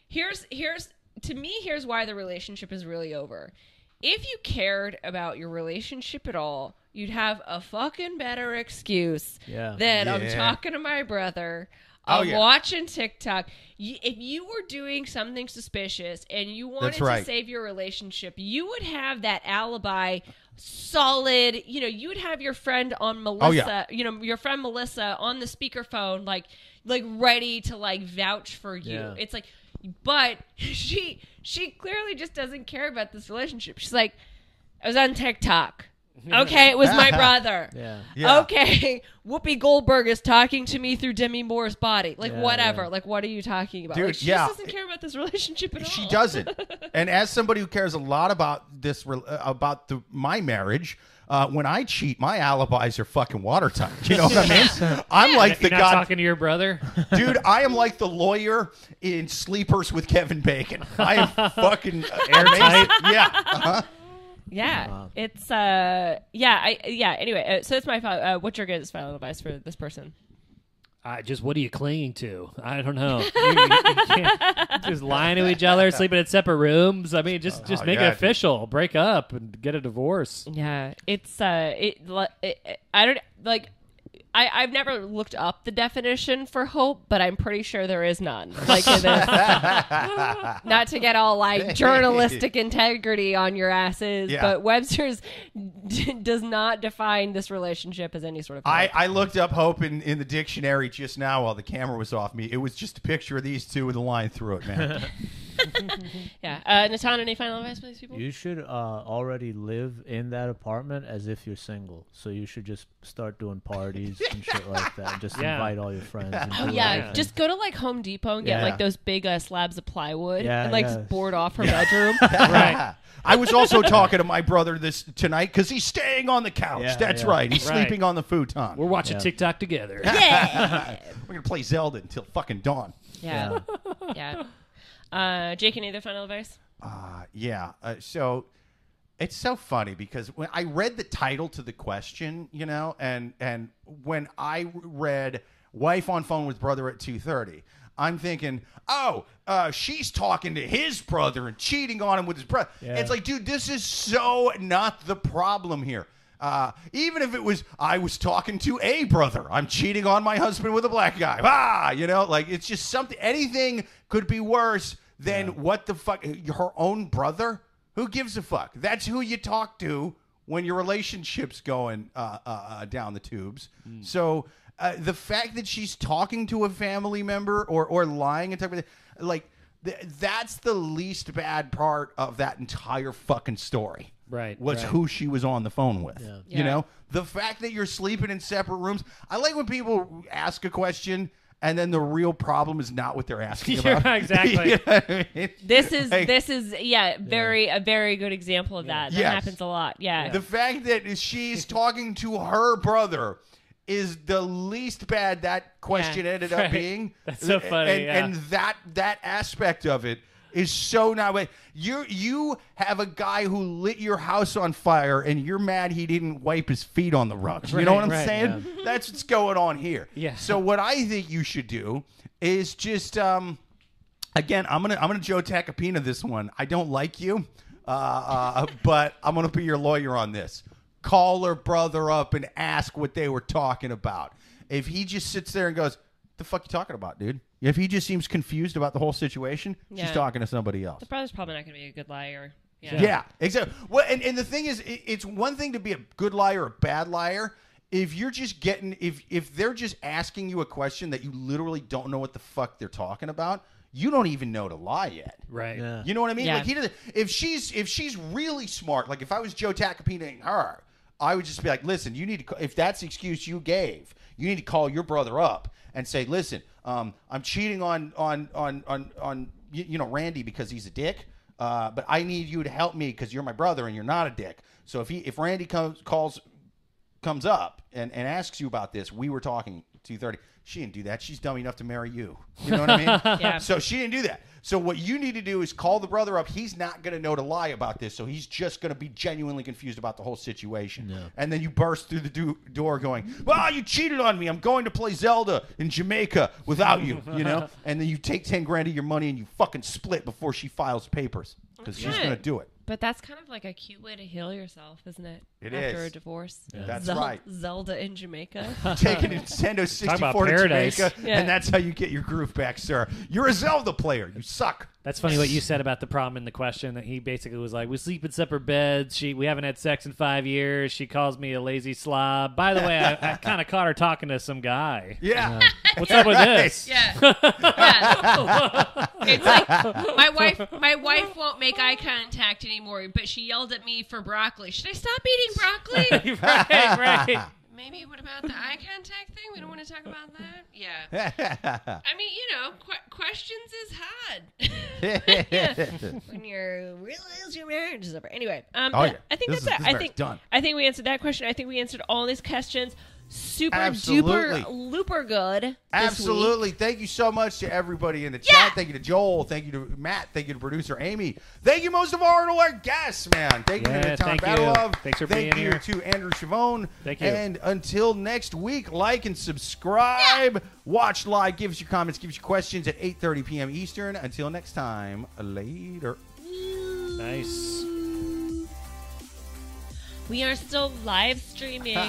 here's here's to me, here's why the relationship is really over. If you cared about your relationship at all, you'd have a fucking better excuse Yeah. than I'm talking to my brother. Oh, I'm yeah. watching TikTok. You, if you were doing something suspicious and you wanted right. to save your relationship, you would have that alibi solid. You know, you would have your friend on oh, Melissa. Oh, yeah. You know, your friend Melissa on the speakerphone, like, like ready to like vouch for you. Yeah. It's like, but she she clearly just doesn't care about this relationship. She's like, I was on TikTok. *laughs* Okay, it was my brother. *laughs* Yeah. Yeah. Okay, *laughs* Whoopi Goldberg is talking to me through Demi Moore's body. Like Yeah, whatever. yeah. Like what are you talking about? Dude, like, she yeah. just doesn't care about this relationship at all. She doesn't. and as somebody who cares a lot about this, uh, about the, my marriage, uh, when I cheat, my alibis are fucking watertight. You know what I mean? I'm like the You're not god, talking to your brother. dude. I am like the lawyer in Sleepers with Kevin Bacon. I am fucking Airtight. Yeah. Uh-huh. Yeah, Wow. it's uh, yeah, I yeah. Anyway, uh, so that's my fi- uh, what's your guys' final advice for this person? Uh, just what are you clinging to? I don't know. You, you- you *laughs* just lying to each other, sleeping in separate rooms. I mean, just just Oh, make yeah. it official. Break up and get a divorce. Yeah, it's uh, it, li- it, it I don't like. I, I've never looked up the definition for hope, but I'm pretty sure there is none. Like, in this- *laughs* not to get all like journalistic integrity on your asses, Yeah. but Webster's d- does not define this relationship as any sort of. I, hope. I looked up hope in, in the dictionary just now while the camera was off me. It was just a picture of these two with a line through it, man. *laughs* *laughs* yeah, uh, Natan, any final advice for these people? You should uh, already live in that apartment as if you're single. So you should just start doing parties and shit *laughs* like that. And just Yeah. invite all your friends. And Oh yeah, everything. just go to like Home Depot and get Yeah. like those big uh, slabs of plywood Yeah, and like yeah. just board off her bedroom. *laughs* right. I was also talking to my brother this tonight because he's staying on the couch. Yeah, That's yeah. right. He's Right. sleeping on the futon. We're watching Yeah. TikTok together. yeah, We're gonna play Zelda until fucking dawn. yeah, yeah. Uh, Jake, any other final advice? Uh, yeah. Uh, so it's so funny because when I read the title to the question, you know, and and when I read "wife on phone with brother at 2.30, I'm thinking, oh, uh, she's talking to his brother and cheating on him with his brother. Yeah. It's like, dude, this is so not the problem here. Uh, even if it was, I was talking to a brother. I'm cheating on my husband with a black guy. Ah, you know, like it's just something. Anything could be worse than what the fuck her own brother. Who gives a fuck? That's who you talk to when your relationship's going uh, uh, uh, down the tubes. So uh, the fact that she's talking to a family member or or lying and talking, like th- that's the least bad part of that entire fucking story. Right, Was right. who she was on the phone with. Yeah. You Yeah. know, the fact that you're sleeping in separate rooms. I like when people ask a question. And then the real problem is not what they're asking *laughs* Yeah, about. exactly. *laughs* You know I mean? This is Like- this is yeah, very a very good example of that. That Yes. happens a lot. Yeah. The fact that she's *laughs* talking to her brother is the least bad that question Yeah. ended up Right. being. That's so funny, And, yeah. and that that aspect of it is so not way. You you have a guy who lit your house on fire and you're mad he didn't wipe his feet on the rug. You know Right, what I'm right, saying? That's what's going on here. Yeah. So what I think you should do is just um again, I'm gonna I'm gonna Joe Tacopina this one. I don't like you, uh, uh, but I'm gonna be your lawyer on this. Call her brother up and ask what they were talking about. If he just sits there and goes, "The fuck you talking about, dude?" If he just seems confused about the whole situation, Yeah. she's talking to somebody else. the brother's probably not going to be a good liar. Yeah, Yeah. exactly. Well, and, and the thing is, it, it's one thing to be a good liar or a bad liar. If you're just getting, if if they're just asking you a question that you literally don't know what the fuck they're talking about, you don't even know to lie yet. Right. Yeah. You know what I mean? Yeah. Like he doesn't. If she's if she's really smart, like if I was Joe Tacopina and her, I would just be like, listen, you need to. ca- If that's the excuse you gave, you need to call your brother up and say, listen, um, I'm cheating on on on on on you, you know Randy because he's a dick. Uh, but I need you to help me because you're my brother and you're not a dick. So if he if Randy comes calls comes up and, and asks you about this, we were talking two thirty. She didn't do that. She's dumb enough to marry you. You know what I mean? *laughs* Yeah. So she didn't do that. So what you need to do is call the brother up. He's not going to know to lie about this. So he's just going to be genuinely confused about the whole situation. And then you burst through the do- door going, "Well, you cheated on me. I'm going to play Zelda in Jamaica without you." You know. *laughs* and then you take ten grand of your money and you fucking split before she files papers because she's going to do it. But that's kind of like a cute way to heal yourself, isn't it? It After is. a divorce. That's Zel- right. Zelda in Jamaica. *laughs* taking a Nintendo Talk about 64 to paradise. Jamaica, Yeah. and that's how you get your groove back, sir. You're a Zelda player. You suck. That's funny what you said about the problem in the question. That he basically was like, "We sleep in separate beds. She, we haven't had sex in five years. She calls me a lazy slob. By the way, I, I *laughs* kind of caught her talking to some guy. Yeah. *laughs* What's up with this? Yeah. yeah. it's like my wife my wife won't make eye contact anymore, but she yelled at me for broccoli. Should I stop eating broccoli? *laughs* right, right. Maybe what about the eye contact thing? We don't want to talk about that. Yeah. *laughs* I mean, you know, qu- questions is hard. *laughs* when you're realize your marriage is over. Anyway, um, Oh, yeah, yeah. I think This that's is- it. I think done. I think we answered that question. I think we answered all these questions. Super Absolutely. duper looper good. this week. Absolutely. Thank you so much to everybody in the Yeah. chat. Thank you to Joel. Thank you to Matt. Thank you to producer Amy. Thank you most of all to our guests, man. Thank you Yeah, to Tom thank you. Badalov. Thanks for Thank being you here. to Andrew Schiavone. Thank you. And until next week, like and subscribe. Watch live. Give us your comments. Give us your questions at 8.30 p.m. Eastern. Until next time, later. Nice. We are still live streaming *laughs*